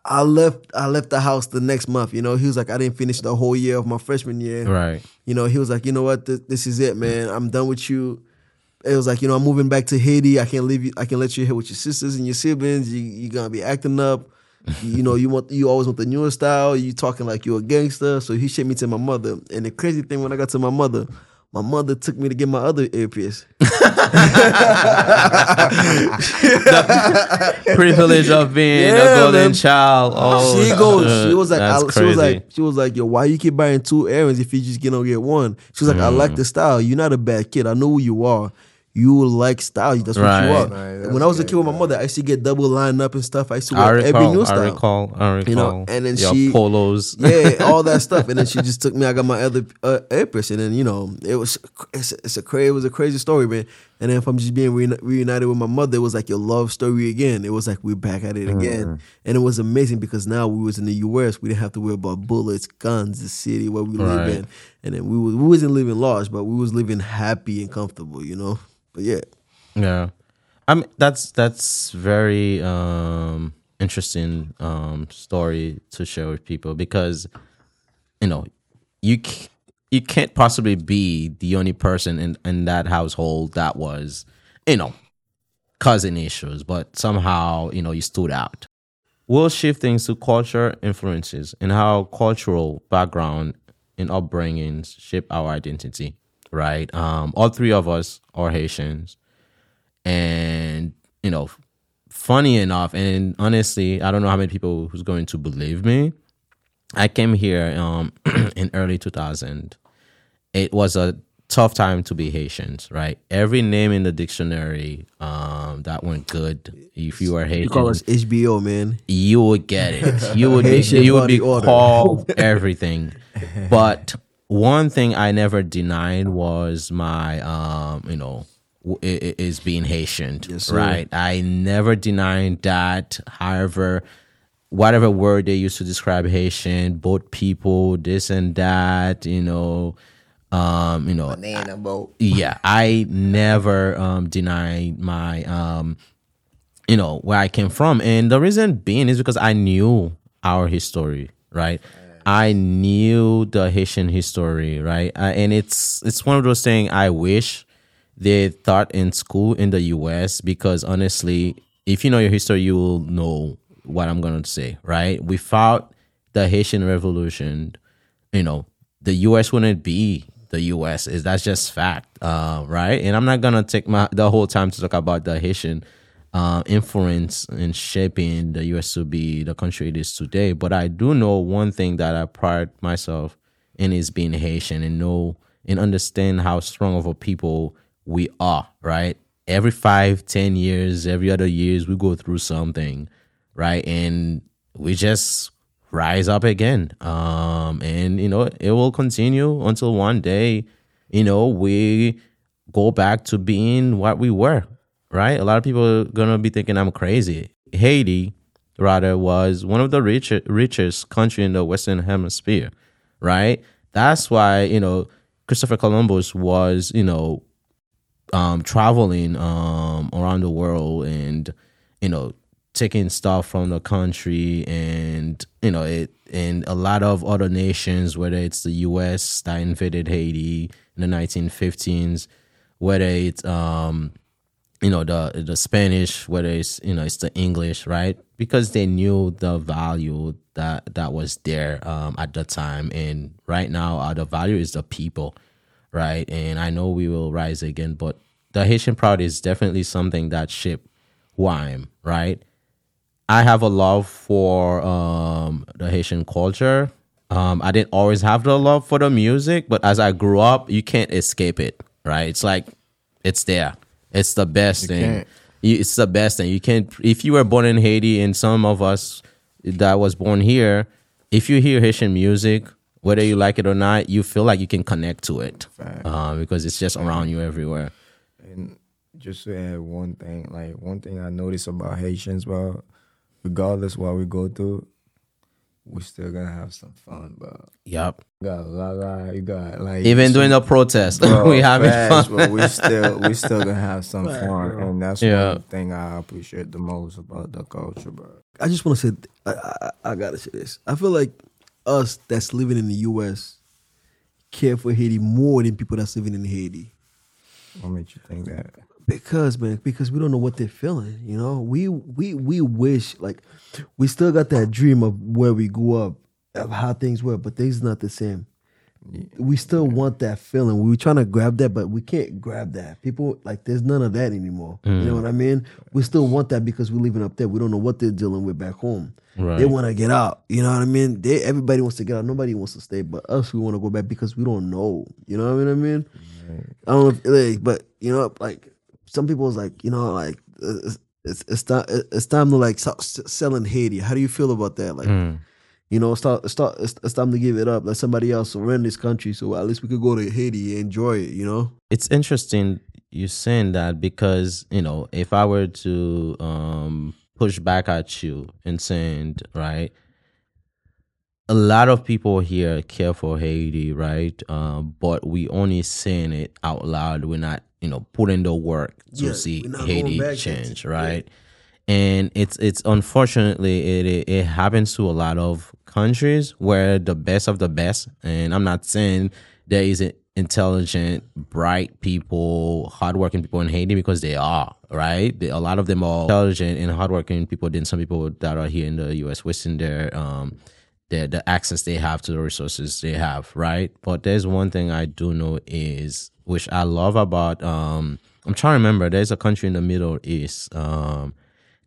I left I left the house the next month. You know, he was like, I didn't finish the whole year of my freshman year. Right. You know, he was like, you know what, this, this is it, man. I'm done with you. It was like, you know, I'm moving back to Haiti. I can't leave you. I can let you here with your sisters and your siblings. You you gonna be acting up. You know, you want you always want the newest style. You talking like you're a gangster. So he shipped me to my mother. And the crazy thing when I got to my mother, my mother took me to get my other earpiece. The privilege of being a golden man. child. Oh, she goes. shit. She was like, I, she was like, she was like, yo, why you keep buying two errands if you just gonna get one? She was like, I Mm. like the style. You're not a bad kid. I know who you are. You like style. That's what Right. you are. Right, when I was a kid with my mother, I used to get double line up and stuff. I used to I wear every recall. new I style. recall. I recall. You know, and then your she- polos. yeah, all that stuff, and then she just took me. I got my other uh, earpiece, and then you know, it was it's, it's a crazy, it was a crazy story, man. And then if I'm just being reuni- reunited with my mother, it was like your love story again. It was like we're back at it again, and it was amazing because now we was in the U.S. We didn't have to worry about bullets, guns, the city where we live in, and then we was we wasn't living large, but we was living happy and comfortable, you know. But yeah, Yeah. I mean, that's that's very um, interesting um, story to share with people because you know you c- you can't possibly be the only person in in that household that was you know causing issues, but somehow you know you stood out. We'll shift things to culture influences and how cultural background and upbringings shape our identity. Right, um, all three of us are Haitians and you know funny enough and honestly i don't know how many people who's going to believe me i came here um in early 2000 it was a tough time to be haitians right every name in the dictionary um that went good if you were Haitian, You call us HBO, man. you would get it. You would be, you would be called everything. But one thing I never denied was my um, you know, w- i- i- is being Haitian, Yes, right? I never denied that. However, whatever word they used to describe Haitian, boat people, this and that, you know, um, you know, Banana boat. yeah, I never um denied my um you know where I came from. And the reason being is because I knew our history, right? I knew the Haitian history, right? Uh, and it's it's one of those things I wish they taught in school in the US because honestly, if you know your history, you will know what I'm gonna say, right? Without the Haitian Revolution, you know, the US wouldn't be the US. Is that's just fact, uh, right? And I'm not gonna take my the whole time to talk about the Haitian uh, influence in shaping the US to be the country it is today. But I do know one thing that I pride myself in is being Haitian and know and understand how strong of a people we are, right? Every five, ten years, every other years, we go through something, right? And we just rise up again. Um, and you know, it will continue until one day, you know, we go back to being what we were, right? A lot of people are gonna be thinking I'm crazy. Haiti, rather, was one of the rich, richest country in the Western Hemisphere, right? That's why you know Christopher Columbus was, you know, um, traveling um, around the world and you know taking stuff from the country and you know it and a lot of other nations whether it's the US that invaded Haiti in the 1915s whether it's um you know the the Spanish whether it's you know it's the English right because they knew the value that that was there um at the time and right now uh, the value is the people right? And I know we will rise again, but the Haitian Proud is definitely something that shaped who I am, right? I have a love for um, the Haitian culture. Um, I didn't always have the love for the music, but as I grew up, you can't escape it, right? It's like it's there. It's the best thing. You- It's the best thing. You can't. If you were born in Haiti, and some of us that was born here, if you hear Haitian music, whether you like it or not, you feel like you can connect to it uh, because it's just around you everywhere. And just to add one thing, like one thing I noticed about Haitians, bro, regardless what we go through, we still gonna have some fun, bro. Yep. You got la la, you got like Even during the protest, Bro, we having facts, fun. but we still we still gonna have some fun, and that's Yeah. one thing I appreciate the most about the culture, bro. I just want to say, I, I, I gotta say this. I feel like us that's living in the U.S. care for Haiti more than people that's living in Haiti. What made you think that? Because man, because we don't know what they're feeling. You know, we we we wish like we still got that dream of where we grew up, of how things were, but things not the same. We still want that feeling. We were trying to grab that, but we can't grab that. People like there's none of that anymore. You know mm. what I mean? We still want that because we're living up there. We don't know what they're dealing with back home. Right. They want to get out. You know what I mean? They everybody wants to get out. Nobody wants to stay, but us we want to go back because we don't know. You know what I mean? I don't know, if, like, but you know, like some people's like, you know, like it's it's, it's time it's time to like stop selling Haiti. How do you feel about that? Like, Mm. you know, start start it's, it's time to give it up. Let somebody else run this country, so at least we could go to Haiti and enjoy it. You know? it's interesting you saying that because you know if i were to um push back at you and saying right a lot of people here care for haiti right um but we only saying it out loud we're not you know put in the work to Yeah, see we're not going Haiti back yet. change, right? And it's it's unfortunately it, it it happens to a lot of countries where the best of the best, and I'm not saying there isn't intelligent, bright people, hardworking people in Haiti because they are right. They, a lot of them are intelligent and hardworking people than some people that are here in the U.S. wasting their um the the access they have to the resources they have, right? But there's one thing I do know is which I love about um I'm trying to remember there's a country in the Middle East um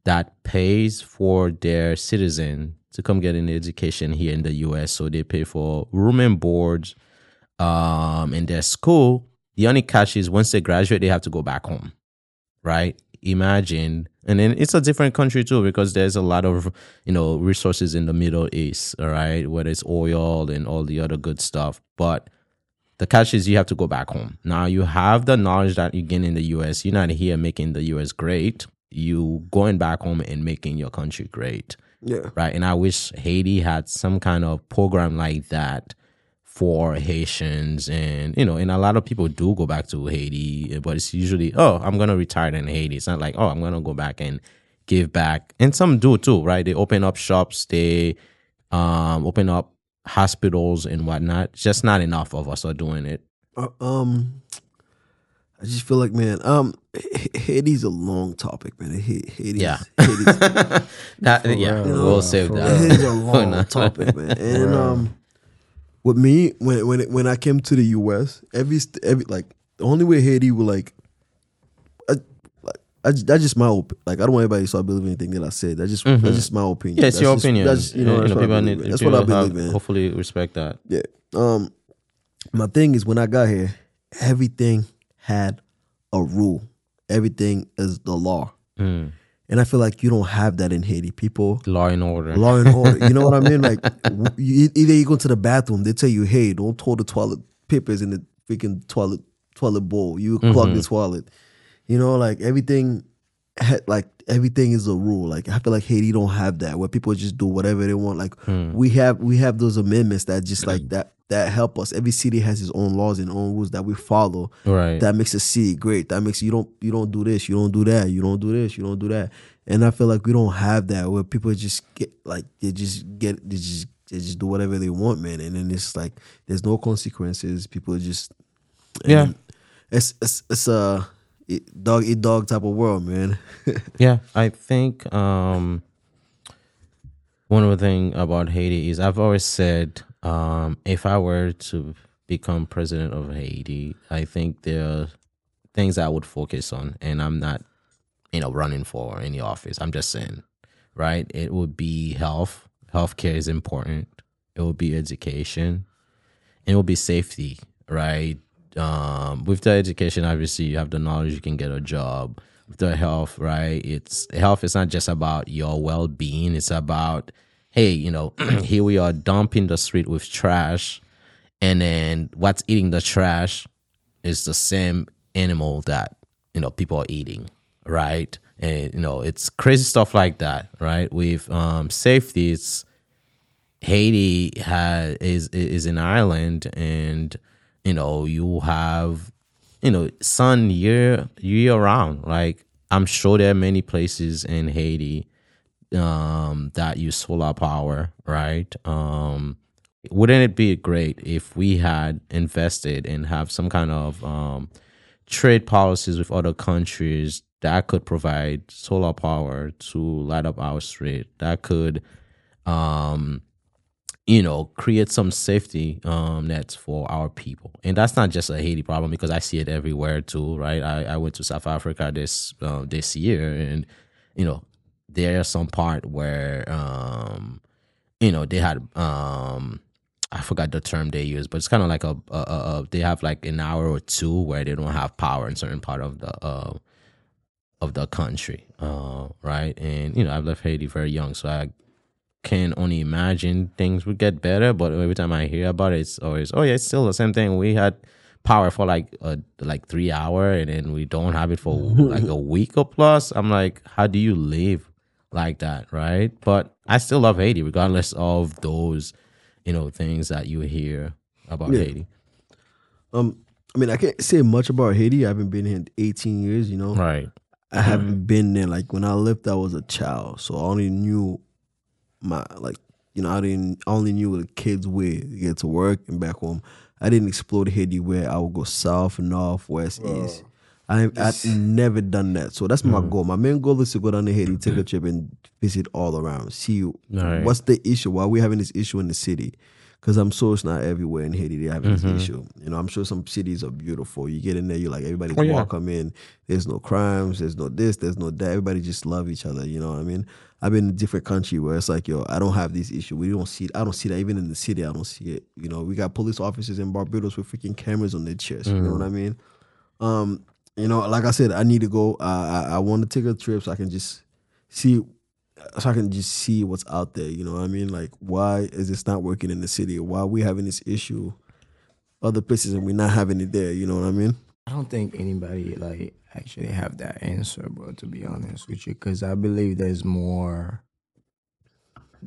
that pays for their citizen to come get an education here in the US. So they pay for room and board um in their school. The only catch is once they graduate they have to go back home. Right? Imagine and then it's a different country too because there's a lot of you know resources in the Middle East, all right, whether it's oil and all the other good stuff. But the catch is you have to go back home. Now you have the knowledge that you gain in the US. You're not here making the US great. You going back home and making your country great. Yeah. Right. And I wish Haiti had some kind of program like that for Haitians and you know, and a lot of people do go back to Haiti, but it's usually, oh, I'm gonna retire in Haiti. It's not like, oh, I'm gonna go back and give back. And some do too, right? They open up shops, they um open up hospitals and whatnot. Just not enough of us are doing it. Uh, um, I just feel like, man, um, H- Haiti's a long topic, man. Ha- Haiti's, Yeah. Haiti's, That, yeah, real, we'll save that. Haiti's a long topic, man. And um, with me, when when when I came to the U.S., every every like the only way Haiti will like, I, like, I just, that's just my op- like I don't want anybody to start believing anything that I said. That's just that's just my opinion. Mm-hmm. Yeah, it's That's your just- opinion. That's you know, that's what I people need- in. That's what I believe have- in. Hopefully, respect that. Yeah. Um, my thing is when I got here, everything had a rule. Everything is the law, Mm. and I feel like you don't have that in Haiti. People, Law and order. law and order. You know what I mean? Like, you, either you go to the bathroom, they tell you, "Hey, don't throw the toilet papers in the freaking toilet toilet bowl. You clog the toilet." You know, like everything, like everything is a rule. Like I feel like Haiti don't have that where people just do whatever they want. Like hmm. we have we have those amendments that just like mm. that that help us. Every city has its own laws and own rules that we follow. Right. That makes a city great. That makes you don't you don't do this, you don't do that, you don't do this, you don't do that. And I feel like we don't have that where people just get like they just get they just they just do whatever they want, man. And then it's like there's no consequences. People just Yeah. It's it's it's a dog eat dog type of world, man. Yeah, I think um, one the thing about Haiti is I've always said um, if I were to become president of Haiti, I think there are things I would focus on, and I'm not, you know, running for any office. I'm just saying, right? It would be health. Healthcare is important. It would be education, it would be safety, right? Um, with the education, obviously, you have the knowledge, you can get a job. With the health, right? It's health is not just about your well being, it's about, hey, you know, here we are dumping the street with trash, and then what's eating the trash is the same animal that, you know, people are eating, right? And, you know, it's crazy stuff like that, right? With um, safety, it's, Haiti has is is an island, and you know you have you know sun year year round. Like I'm sure there are many places in Haiti um, that use solar power, right? Um, wouldn't it be great if we had invested and have some kind of um, trade policies with other countries that could provide solar power to light up our street? That could um, you know, create some safety um, nets for our people. And that's not just a Haiti problem because I see it everywhere too, right? I, I went to South Africa this uh, this year, and you know, there's some part where um, you know they had um, I forgot the term they use, but it's kind of like a, a, a, they have like an hour or two where they don't have power in certain part of the uh, of the country, uh, right? And you know, I've left Haiti very young, so I can only imagine things would get better. But every time I hear about it, it's always, oh yeah, it's still the same thing. We had power for like a, like three hour, and then we don't have it for like a week or plus. I'm like, how do you live like that, right? But I still love Haiti, regardless of those, you know, things that you hear about Yeah. Haiti. Um, I mean, I can't say much about Haiti. I haven't been here in 18 years. You know, Right. I haven't been there. Like when I left, I was a child, so I only knew my like you know I didn't I only knew the kids' way to get to work and back home. I didn't explore the Haiti where I would go south, north, west, east. I I've never done that, so that's my mm. goal. My main goal is to go down to Haiti, take a trip, and visit all around. See Right. what's the issue. Why we having this issue in the city? Because I'm sure it's not everywhere in Haiti they having this mm-hmm. issue. You know, I'm sure some cities are beautiful. You get in there, you're like everybody's Oh, yeah. welcome in. There's no crimes. There's no this. There's no that. Everybody just love each other. You know what I mean? I've been in a different country where it's like, yo, I don't have this issue. We don't see. it. I don't see that even in the city. I don't see it. You know, we got police officers in Barbados with freaking cameras on their chest. You know what I mean? Um, you know, like I said, I need to go. Uh, I I want to take a trip so I can just see, so I can just see what's out there. You know what I mean? Like, why is this not working in the city? Why are we having this issue other places and we're not having it there? You know what I mean? I don't think anybody like actually have that answer, bro. To be honest with you, because I believe there's more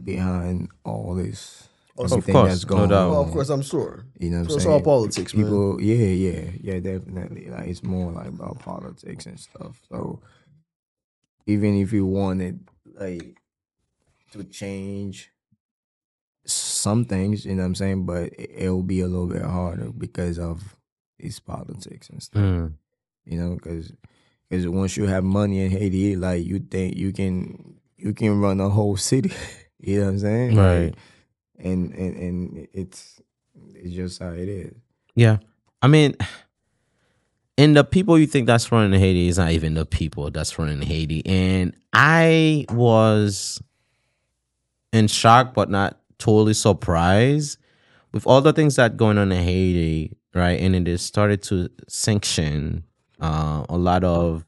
behind all this. Of everything course, that's no going doubt. on. Well, of course, I'm sure. You know what I'm So it's saying? all politics, man. People, yeah, yeah, yeah, definitely. Like it's more like about politics and stuff. So even if you wanted like to change some things, you know what I'm saying, but it- it'll be a little bit harder because of these politics and stuff. Mm. You know, because because once you have money in Haiti, like you think you can you can run a whole city. you know what I'm saying? Like, Right. and and and it's it's just how it is. Yeah. I mean, and the people you think that's running Haiti is not even the people that's running Haiti. And I was in shock, but not totally surprised with all the things that going on in Haiti, right? And it started to sanction uh, a lot of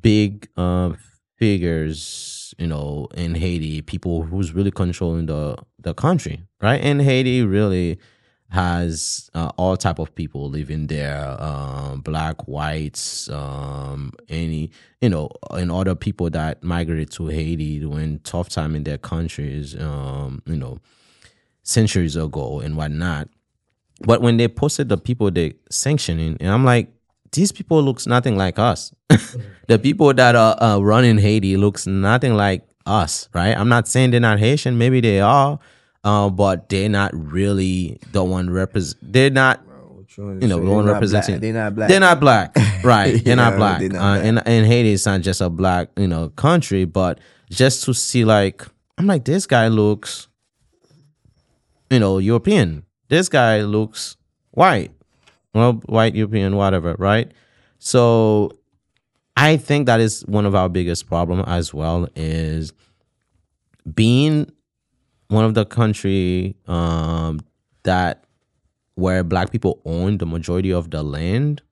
big uh, figures, you know, in Haiti, people who's really controlling the the country, right? And Haiti really has uh, all type of people living there, um, black, whites, um, any you know, and other people that migrated to Haiti during tough time in their countries, um, you know, centuries ago and whatnot. But when they posted the people they sanctioning, and I'm like, these people looks nothing like us. the people that are uh, running Haiti looks nothing like us, right? I'm not saying they're not Haitian. Maybe they are, uh, but they're not really the one represent. They're not you know, the one representing. They're not black. They're not black, right? They're not black. they're not uh. And and Haiti is not just a black, you know, country, but just to see, like, I'm like, this guy looks, you know, European. This guy looks white, well, white European, whatever, right? So, I think that is one of our biggest problem as well is being one of the country um, that where black people own the majority of the land,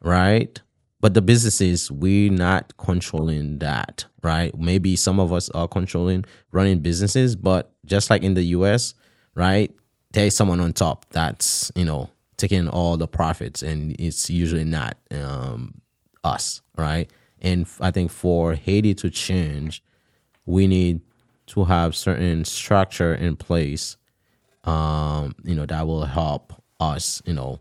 right? But the businesses, we're not controlling that, right? Maybe some of us are controlling running businesses, but just like in the US, right? There's someone on top that's, you know, taking all the profits and it's usually not um, us, right? And I think for Haiti to change, we need to have certain structure in place um, you know, that will help us, you know,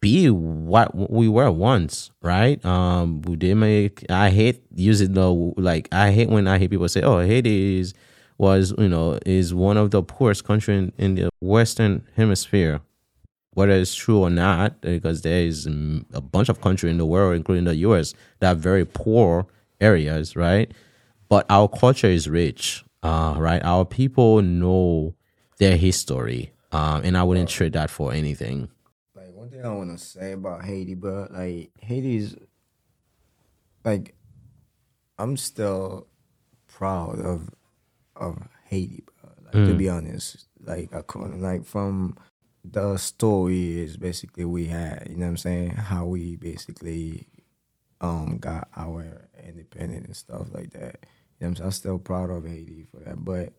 be what we were once, right? Um, did make. I hate using the like. I hate when I hear people say, "Oh, Haiti is was you know is one of the poorest country in, in the Western Hemisphere." Whether it's true or not, because there is mm, a bunch of countries in the world, including the U.S., that are very poor areas, right? But our culture is rich, uh, right? Our people know their history, um, and I wouldn't trade that for anything. Like one thing I want to say about Haiti, bro. Like Haiti's, like, I'm still proud of of Haiti, bro. Like to be honest, like according, like from the story is basically we had, you know what I'm saying? How we basically um got our independence and stuff like that. You know what I'm? I'm still proud of Haiti for that, but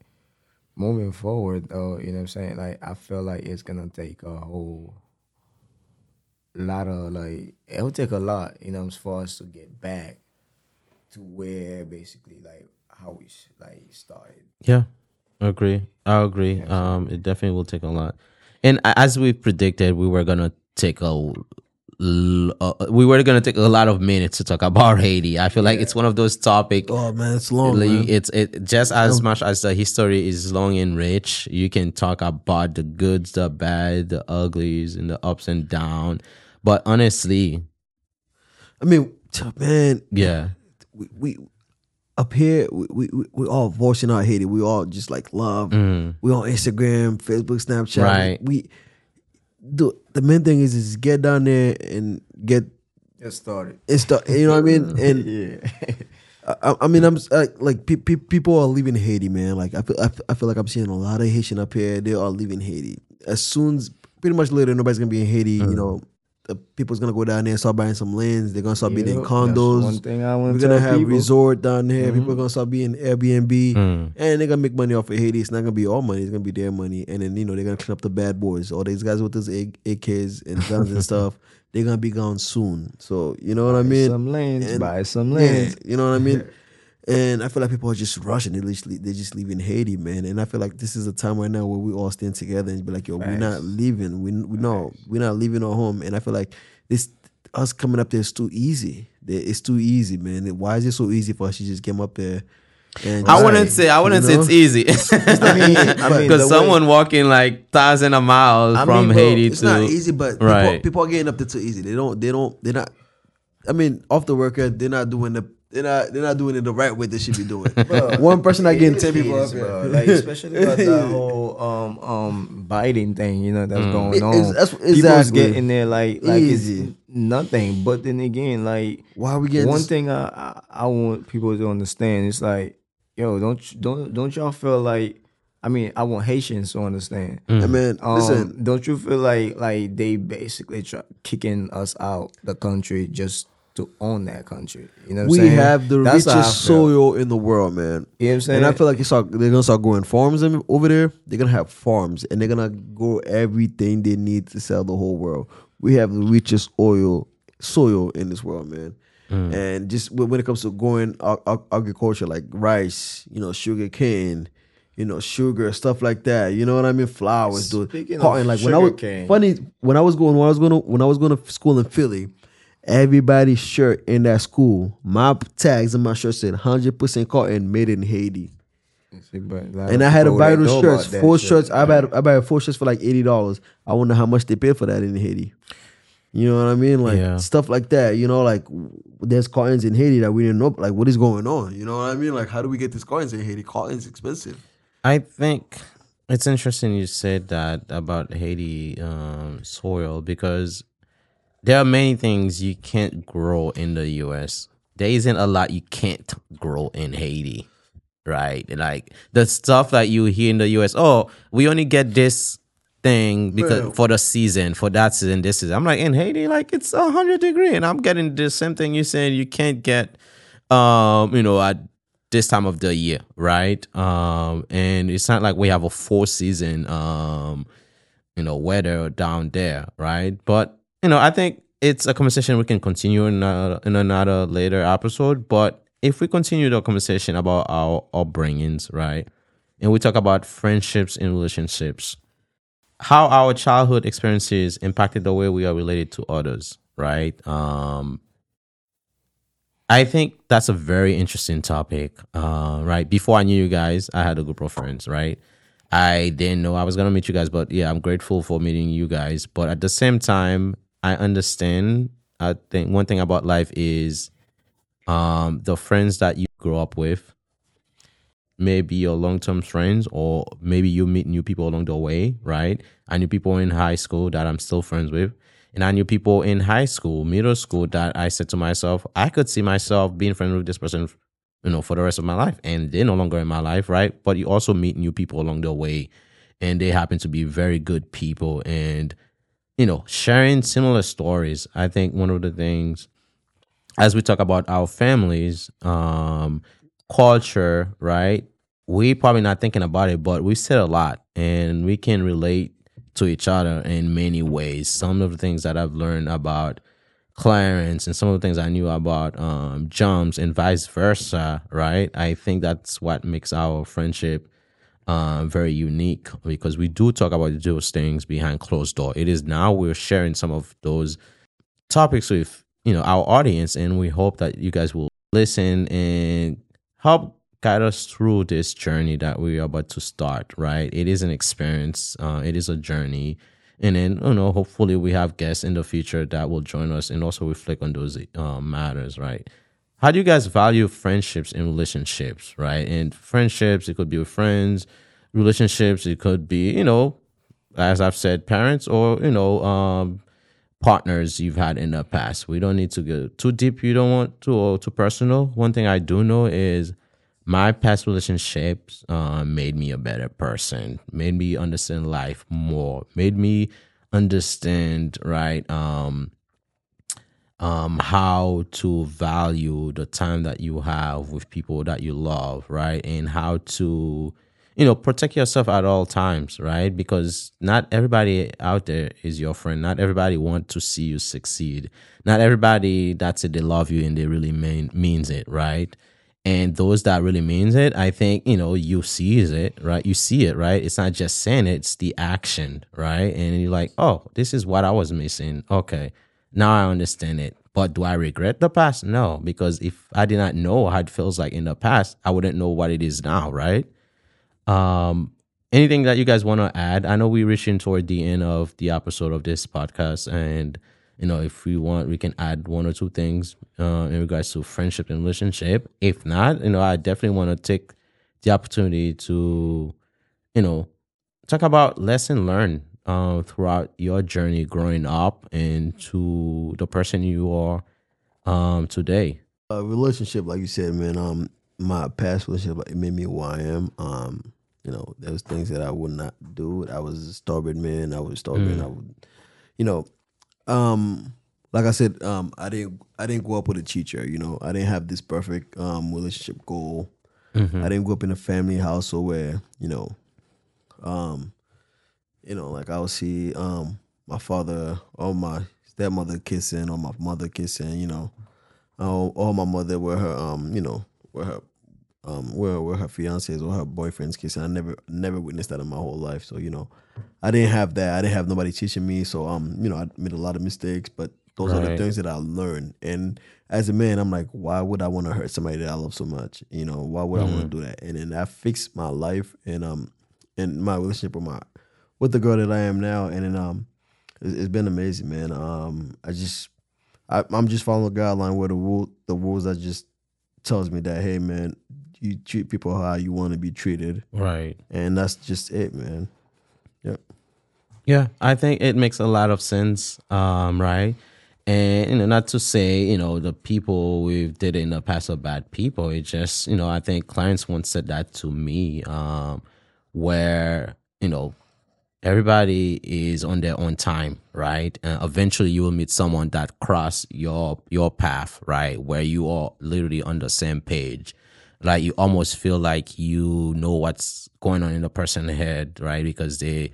moving forward though, you know what I'm saying? Like I feel like it's gonna take a whole lot of like it'll take a lot, you know, for us to get back to where basically like how we like started. Yeah, I agree. I agree. Um, it definitely will take a lot. And as we predicted, we were gonna take a uh, we were gonna take a lot of minutes to talk about Haiti. I feel like it's one of those topics. Oh man, it's long. like, man. It's it just as much as the history is long and rich. You can talk about the goods, the bad, the uglies, and the ups and down. But honestly, I mean, man, yeah, we, we up here we, we we- we all voicing our Haiti. We all just like love. We on Instagram, Facebook, Snapchat. Mm. Right. We the the main thing is is get down there and get Get started. and stuff. You know what I mean? And Yeah. I, I mean, I'm s- like, like pe- pe- people are leaving Haiti, man. Like I feel, I feel, I feel like I'm seeing a lot of Haitian up here. They are leaving Haiti as soon as pretty much later. Nobody's gonna be in Haiti. Mm. You know, the people's gonna go down there and start buying some lands. They're gonna start building Yep, that's condos. one thing I want We're gonna have people. resort down here. People are gonna start being Airbnb, Mm. and they're gonna make money off of Haiti. It's not gonna be our money. It's gonna be their money. And then you know they're gonna clean up the bad boys. All these guys with those A- AKs and guns and stuff. They're gonna be gone soon. So you know what I mean? some lands, And- buy some Yeah, lands. you know what I mean? And I feel like people are just rushing. They just they're just leaving Haiti, man. And I feel like this is a time right now where we all stand together and be like, yo, we're not leaving. We we no, we're not leaving our home. And I feel like this us coming up there is too easy. It's too easy, man. Why is it so easy for us to just get up there? And I wouldn't say I wouldn't you say it's easy. I mean, I mean, because the way- someone walking like thousand of miles I from mean, bro, Haiti it's to not easy, but people, Right. people are getting up there too easy. They don't. They don't. They're not. I mean, off the record, they're not doing the. They're not. They're not doing it the right way they should be doing. One person not getting ten people up is, here. bro. Like especially about that whole um um Biden thing, you know, that's going on. it's- that's- People's exactly. getting there like like Easy. it's nothing. But then again, like Why are we getting one this- thing I, I I want people to understand is like, yo, don't you- don't don't y'all feel like I mean, I want Haitians to understand. I mean, Um, listen. don't you feel like like they basically try kicking us out the country just to own that country? You know what We saying? have the That's richest soil in the world, man. You know what I'm saying? And I feel like it's start, they're gonna start growing farms over there. They're gonna have farms, and they're gonna grow everything they need to sell the whole world. We have the richest oil soil in this world, man. Mm. And just when when it comes to growing ag- ag- agriculture, like rice, you know, sugar cane, you know, sugar stuff like that. You know what I mean? Flowers, dude. Speaking of Cotton, like when I was sugarcane. funny when I was going when I was going to when I was going to school in Philly. Everybody's shirt in that school, my tags and my shirt said 100% cotton made in Haiti. See, but a lot And I had to people, buy they those shirts, four shit. shirts. I bought I bought four shirts for like eighty dollars. I wonder how much they pay for that in Haiti. You know what I mean? Like Yeah. stuff like that. You know, like there's cottons in Haiti that we didn't know. Like what is going on? You know what I mean? Like how do we get these cottons in Haiti? Cotton's expensive. I think it's interesting you said that about Haiti um, soil because there are many things you can't grow in the U.S. There isn't a lot you can't grow in Haiti, right? Like the stuff that you hear in the U.S. Oh, we only get this thing because Bro. for the season, for that season, this season. I'm like in Haiti, like it's a hundred degree, and I'm getting the same thing you said you can't get, um, you know, at this time of the year, right? Um, and it's not like we have a four season, um, you know, weather down there, right? But you know, I think it's a conversation we can continue in another, in another later episode. But if we continue the conversation about our upbringings, right, and we talk about friendships and relationships, how our childhood experiences impacted the way we are related to others, right? Um, I think that's a very interesting topic, uh, right? Before I knew you guys, I had a group of friends, right? I didn't know I was gonna meet you guys, but yeah, I'm grateful for meeting you guys. But at the same time, I understand. I think one thing about life is um, the friends that you grow up with may be your long term friends, or maybe you meet new people along the way, right? I knew people in high school that I'm still friends with. And I knew people in high school, middle school that I said to myself, I could see myself being friends with this person, you know, for the rest of my life. And they're no longer in my life, right? But you also meet new people along the way, and they happen to be very good people. And, you know, sharing similar stories. I think one of the things as we talk about our families, um, culture, right? We probably not thinking about it, but we said a lot and we can relate to each other in many ways. Some of the things that I've learned about Clarence and some of the things I knew about um Jumps and vice versa, right? I think that's what makes our friendship uh, very unique because we do talk about those things behind closed door. It is now we're sharing some of those topics with you know our audience, and we hope that you guys will listen and help guide us through this journey that we are about to start. Right? It is an experience. Uh, it is a journey. And then, you know, hopefully we have guests in the future that will join us and also reflect on those uh, matters, right? How do you guys value friendships and relationships, right? And friendships, it could be with friends, relationships, it could be, you know, as I've said, parents or, you know, um, partners you've had in the past. We don't need to go too deep. You don't want to or too personal. One thing I do know is my past relationships uh, made me a better person, made me understand life more, made me understand, right? Um, um, how to value the time that you have with people that you love, right? And how to, you know, protect yourself at all times, right? Because not everybody out there is your friend. Not everybody want to see you succeed. Not everybody that's it, they love you and they really mean means it, right? And those that really means it, I think, you know, you sees it, right? You see it, right? It's not just saying it, it's the action, right? And you're like, oh, this is what I was missing. Okay now I understand it. But do I regret the past? No, because if I did not know how it feels like in the past, I wouldn't know what it is now, right? Um, anything that you guys want to add? I know we're reaching toward the end of the episode of this podcast, and you know, if we want, we can add one or two things uh, in regards to friendship and relationship. If not, you know, I definitely want to take the opportunity to, you know, talk about lesson learned uh, throughout your journey growing up and to the person you are um, today? A relationship, like you said, man. Um, my past relationship it made me who I am. Um, you know, there was things that I would not do. I was a stubborn man. I was stubborn. Mm. I would, you know, um, like I said, um, I didn't I didn't grow up with a teacher. You know, I didn't have this perfect um relationship goal. Mm-hmm. I didn't grow up in a family household where you know, um, you know, like I would see um my father or my stepmother kissing or my mother kissing, you know, or, or my mother where her um, you know, where her um where where her fiancés or her boyfriends kissing. I never never witnessed that in my whole life. So, you know, I didn't have that. I didn't have nobody teaching me. So um, you know, I made a lot of mistakes, but those right. are the things that I learned. And as a man, I'm like, why would I want to hurt somebody that I love so much? You know, why would mm. I want to do that? And then that fixed my life and um and my relationship with my with the girl that I am now, and then, um, it's, it's been amazing, man. Um, I just I, am just following the guideline where the rule the rules that just tells me that hey, man, you treat people how you want to be treated, right? And that's just it, man. Yep. Yeah, I think it makes a lot of sense, um, right? And you know, not to say you know the people we've did in the past are bad people. It just you know I think clients once said that to me, um, where you know everybody is on their own time right? And eventually you will meet someone that cross your your path right? Where you are literally on the same page. Like you almost feel like you know what's going on in the person's head right? Because they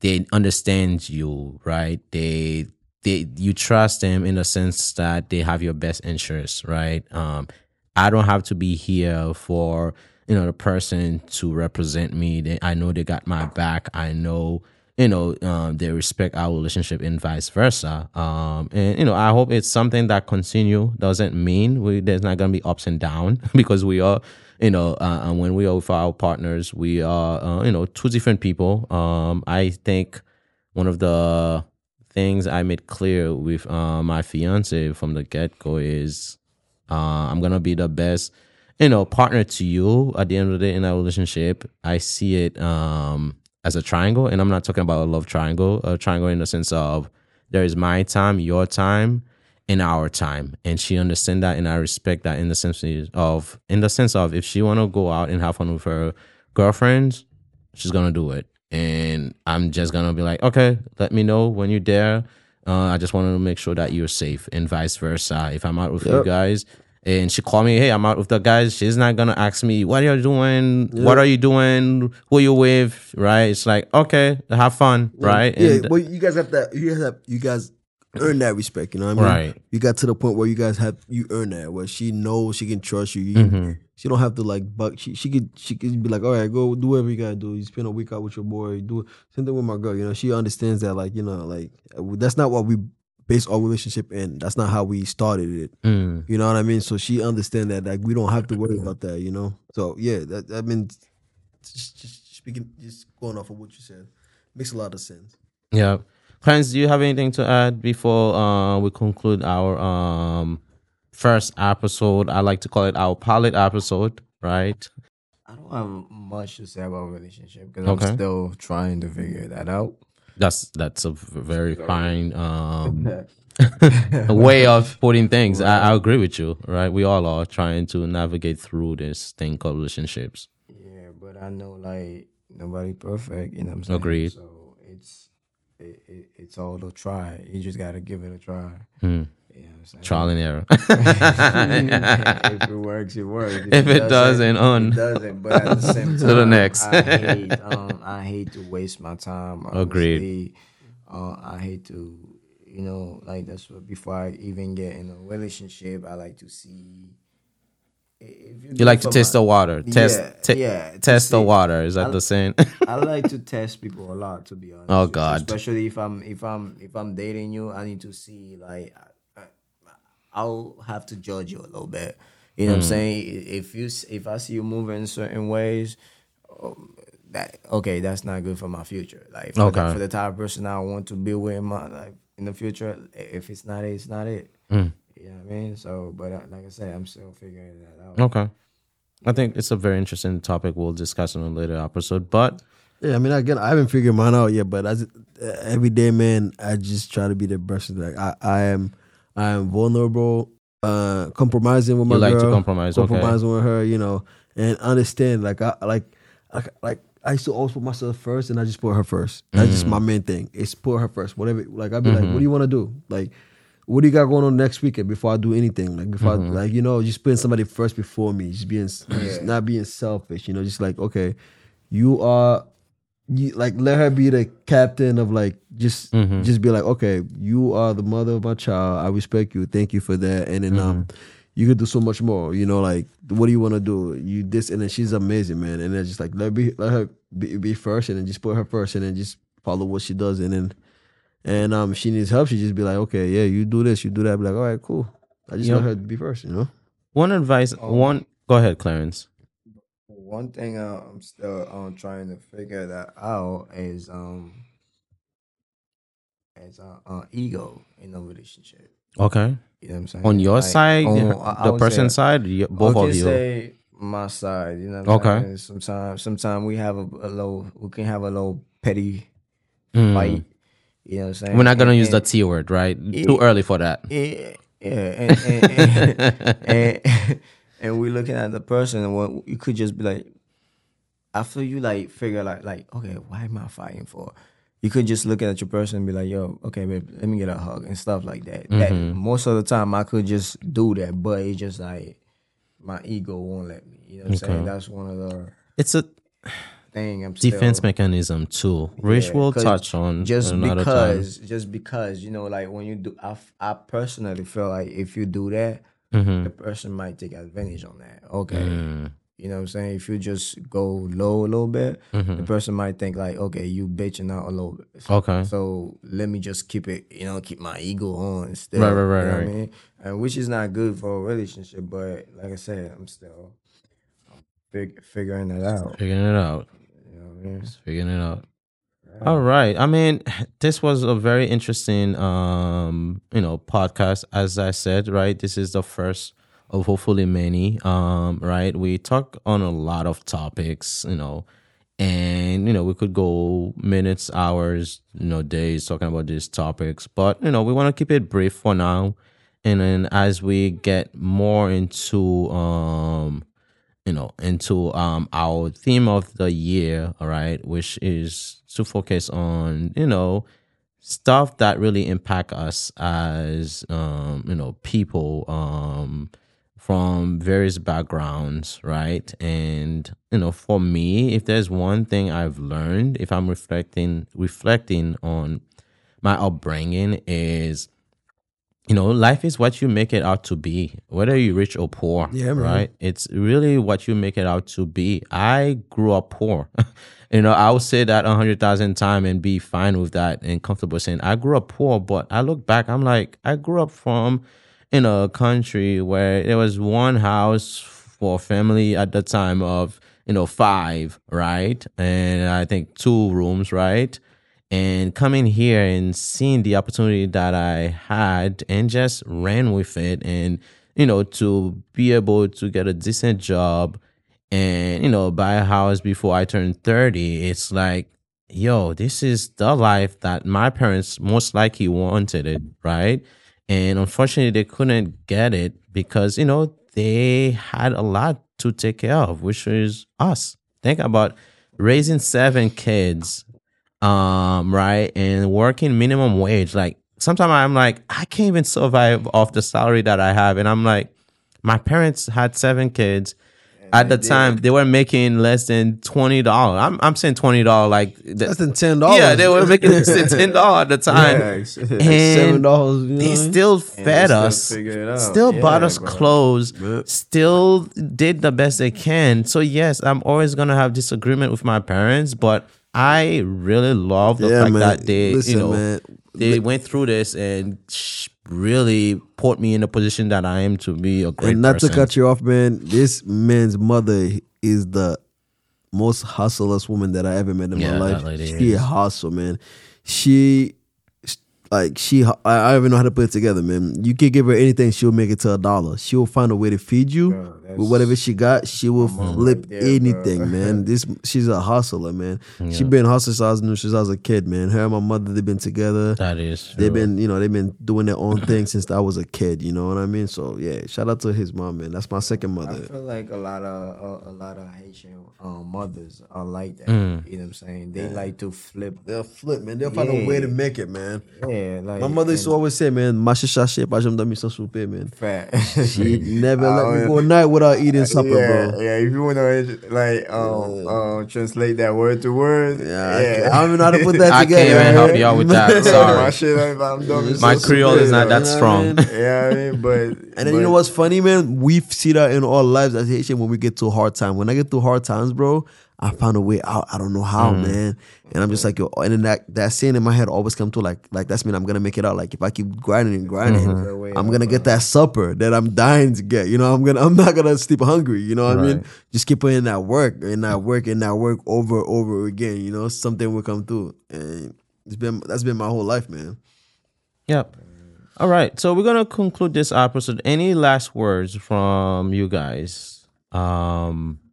they understand you right? They they you trust them in the sense that they have your best interests right? Um i don't have to be here for you know the person to represent me. They, I know they got my back. I know you know um, they respect our relationship and vice versa. Um, and you know I hope it's something that continue. Doesn't mean we there's not gonna be ups and downs because we are you know uh, and when we are with our partners we are uh, you know two different people. Um, I think one of the things I made clear with uh, my fiance from the get go is uh, I'm gonna be the best you know, partner to you at the end of the day in that relationship, I see it um as a triangle. And I'm not talking about a love triangle, a triangle in the sense of there is my time, your time, and our time. And she understand that and I respect that in the sense of in the sense of if she wanna go out and have fun with her girlfriends, she's gonna do it. And I'm just gonna be like, okay, let me know when you're there. Uh, I just want to make sure that you're safe and vice versa. If I'm out with yep. you guys, and she called me, hey, I'm out with the guys. She's not gonna ask me, what are you doing? Yeah. What are you doing? Who you with? Right? It's like, okay, have fun, yeah. right? Yeah, and, well, you guys have that. You guys have you guys earn that respect. You know what I mean? Right. You got to the point where you guys have you earn that, where she knows she can trust you. you mm-hmm. she don't have to like buck. She she could she could be like, all right, go do whatever you gotta do. You spend a week out with your boy. Do same thing with my girl. You know, she understands that like you know like that's not what we base our relationship in. That's not how we started it. Mm. You know what I mean? So she understand that like we don't have to worry about that. You know. So yeah, that I mean, just, just speaking, just going off of what you said, makes a lot of sense. Yeah. Clarence, do you have anything to add before uh, we conclude our um, first episode? I like to call it our pilot episode, right? I don't have much to say about relationship because Okay. I'm still trying to figure that out. That's that's a very fine um, way of putting things. I, I agree with you, right? We all are trying to navigate through this thing called relationships. Yeah, but I know like nobody perfect. You know what I'm saying? Agreed. So it's it, it, it's all a try. You just gotta give it a try. Hmm. You know? Trial and error. if it works, it works. If it doesn't, on. it doesn't. But at the same time, To the next. I hate, um, I hate to waste my time. Agreed. honestly. Uh, I hate to, you know, like that's what before I even get in a relationship, I like to see. If You like to test my- the water. Test Yeah, te- yeah, test the water. Is that I- the saying? I like to test people a lot, to be honest. Oh. God. Especially if I'm if I'm if I'm dating you, I need to see like I'll have to judge you a little bit. You know what I'm Hmm. saying? If you if I see you moving in certain ways, um, that okay, that's not good for my future. Like for, Okay. the, for the type of person I want to be with in my life in the future, if it's not it, it's not it. Mm. You know what I mean? So, but uh, like I said, I'm still figuring that out. okay. I think it's a very interesting topic. We'll discuss in a later episode. But Yeah, I mean, again, I haven't figured mine out yet, but as uh, every day, man, I just try to be the best. Like I, I am, I am vulnerable, uh, compromising with my You like to girl, compromise, okay. compromising with her, you know, and understand. Like I, like, I, like I used to always put myself first, and I just put her first. That's just Mm. my main thing. It's put her first. Whatever. Like I'd be like, Mm-hmm. what do you want to do? Like. What do you got going on next weekend before I do anything? Like before, Mm-hmm. I, like you know, just putting somebody first before me, just being, just not being selfish. You know, just like okay, you are you like let her be the captain of like just Mm-hmm. just be like okay you are the mother of my child i respect you thank you for that and then um Mm-hmm. you could do so much more you know like what do you want to do you this and then she's amazing man and then just like let be let her be, be first and then just put her first and then just follow what she does and then and um she needs help she just be like okay yeah you do this you do that be like all right cool i just Yep. let her be first you know one advice, one. Go ahead, Clarence. One thing uh, I'm still um trying to figure that out is um is uh, uh ego in a relationship. Okay. You know what I'm saying? On your Like, side, on- the I- I the would person's side, you- both I of you. say my side. You know. What I'm Okay. saying? Sometimes, sometimes we have a, a little. We can have a little petty Mm. fight. You know what I'm saying? We're not gonna And- use the T word, right? Too early for that. Yeah, yeah, and and, and, and, we're looking at the person, and what you could just be like, after you like figure like like okay, why am I fighting for? You could just look at your person and be like, yo, okay, babe, let me get a hug and stuff like that. That mm-hmm. most of the time I could just do that, but it's just like my ego won't let me. You know what I'm saying? That's one of the It's a thing I'm defense still, mechanism too. Rich Yeah, will touch on just because just because you know like when you do I, I personally feel like if you do that Mhm. the person might take advantage on that okay Mm. you know what i'm saying if you just go low a little bit Mhm. the person might think like okay you bitching out a little bit Okay. so let me just keep it you know keep my ego on still Right, right, right, you know right. what I mean? and which is not good for a relationship but like i said i'm still fig- figuring that out Figuring it out. you know what i mean Figuring it out. All right. I mean, this was a very interesting, um, you know, podcast. As I said, right, this is the first of hopefully many. Um, right, we talk on a lot of topics, you know, and you know we could go minutes, hours, you know, days talking about these topics, but you know we want to keep it brief for now, and then as we get more into, um, you know into um our theme of the year all right which is to focus on you know stuff that really impact us as um you know people um from various backgrounds right? And you know for me if there's one thing i've learned if i'm reflecting reflecting on my upbringing is you know, life is what you make it out to be, whether you're rich or poor. Yeah, man. right. It's really what you make it out to be. I grew up poor. you know, I would say that a hundred thousand times and be fine with that and comfortable saying I grew up poor. But I look back, I'm like, I grew up from in a country where there was one house for a family at the time of you know five, right, and I think two rooms, right and coming here and seeing the opportunity that I had and just ran with it and you know to be able to get a decent job and you know buy a house before I turned 30 it's like yo this is the life that my parents most likely wanted it right? And unfortunately they couldn't get it because you know they had a lot to take care of which is us. Think about raising seven kids um, right, and working minimum wage. Like sometimes I'm like, I can't even survive off the salary that I have, and I'm like, my parents had seven kids. At the time, they were making less than twenty dollars. I'm I'm saying twenty dollars, like Less than ten dollars. yeah, they were making less than ten dollars at the time, Yeah, and dollars. You know? they still fed still us, out. still Yeah, bought us bro. clothes, still did the best they can. So yes, I'm always gonna have disagreement with my parents, but I really love the yeah, fact man. that they, Listen, you know, man. they went through this and sh- really put me in the position that I am to be a great and not person. to cut you off, man. This man's mother is the most hustlest woman that I ever met in Yeah, my life. She is. hustle, man. She like she I, I don't even know how to put it together, man. You can give her anything, she'll make it to a dollar. She'll find a way to feed you Bro, with whatever she got. She will flip right there, bro. anything, man. This she's a hustler, man. She been hustling since I was, since I was a kid, man. Her and my mother, they've been together. that is They've been, you know, they've been doing their own thing since I was a kid. You know what I mean? So yeah, shout out to his mom, man. That's my second mother. I feel like a lot of a, a lot of Haitian um, mothers are like that. Mm. You know what I'm saying? They like to flip. They'll flip, man. They'll find a way to make it, man. Yeah, like My mother used to always say, man, "Mashi sachet, pas jamais dormi sans souper, man." fat. She never let me go a night without eating supper, yeah, bro. yeah. If you wanna like um, um translate that word to word, Yeah, I yeah. can't- I don't even know how to put that I together. can't even help you out with that. my Sorry, shit, I'm, I'm dumb. my Creole is not that You know what I strong. Yeah, I mean, but And then you know what's funny, man? We see that in our lives as Haitian when we get to hard time. When I get through hard times, bro, I found a way out. I don't know how, Mm. man. And I'm just like, yo, and then that that saying in my head always come to like, like that's mean I'm gonna make it out. Like if I keep grinding and grinding, Mm-hmm. I'm gonna get that supper that I'm dying to get. You know, I'm gonna I'm not gonna sleep hungry. You know what I mean? Just keep putting that work and that work and that work over and over again. You know, something will come through. And it's been that's been my whole life, man. Yep. All right. So we're gonna conclude this episode. Any last words from you guys? Um, Nope.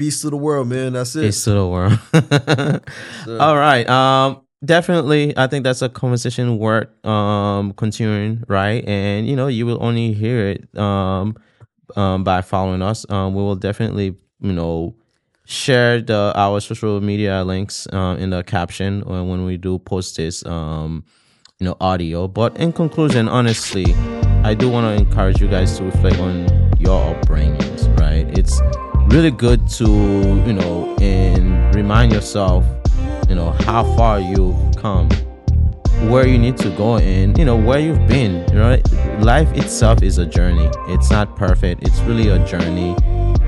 Peace to the world, man. That's it. peace to the world. All right. Um, definitely. I think that's a conversation worth um continuing, right? And you know, you will only hear it um, um by following us. Um, we will definitely, you know, share the our social media links uh, in the caption uh, when we do post this um you know audio but in conclusion honestly i do want to encourage you guys to reflect on your upbringings right it's really good to you know and remind yourself you know how far you've come where you need to go and you know where you've been you know life itself is a journey. It's not perfect. It's really a journey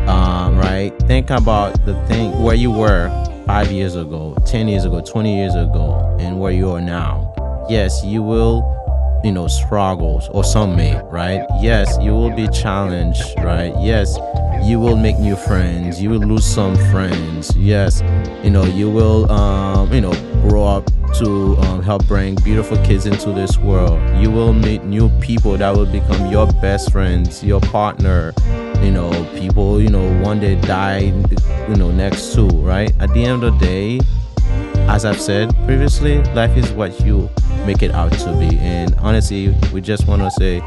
um, right? Think about the thing where you were five years ago 10 years ago 20 years ago and where you are now. Yes you will you know struggles or some may right? Yes you will be challenged right? Yes you will make new friends. You will lose some friends. Yes you know you will um you know grow up to um, help bring beautiful kids into this world. You will meet new people that will become your best friends your partner. You know people you know one day die you know next to right? At the end of the day as I've said previously, life is what you make it out to be. And honestly, we just want to say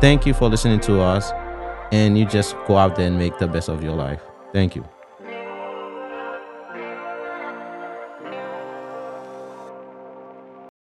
thank you for listening to us. And you just go out there and make the best of your life. Thank you.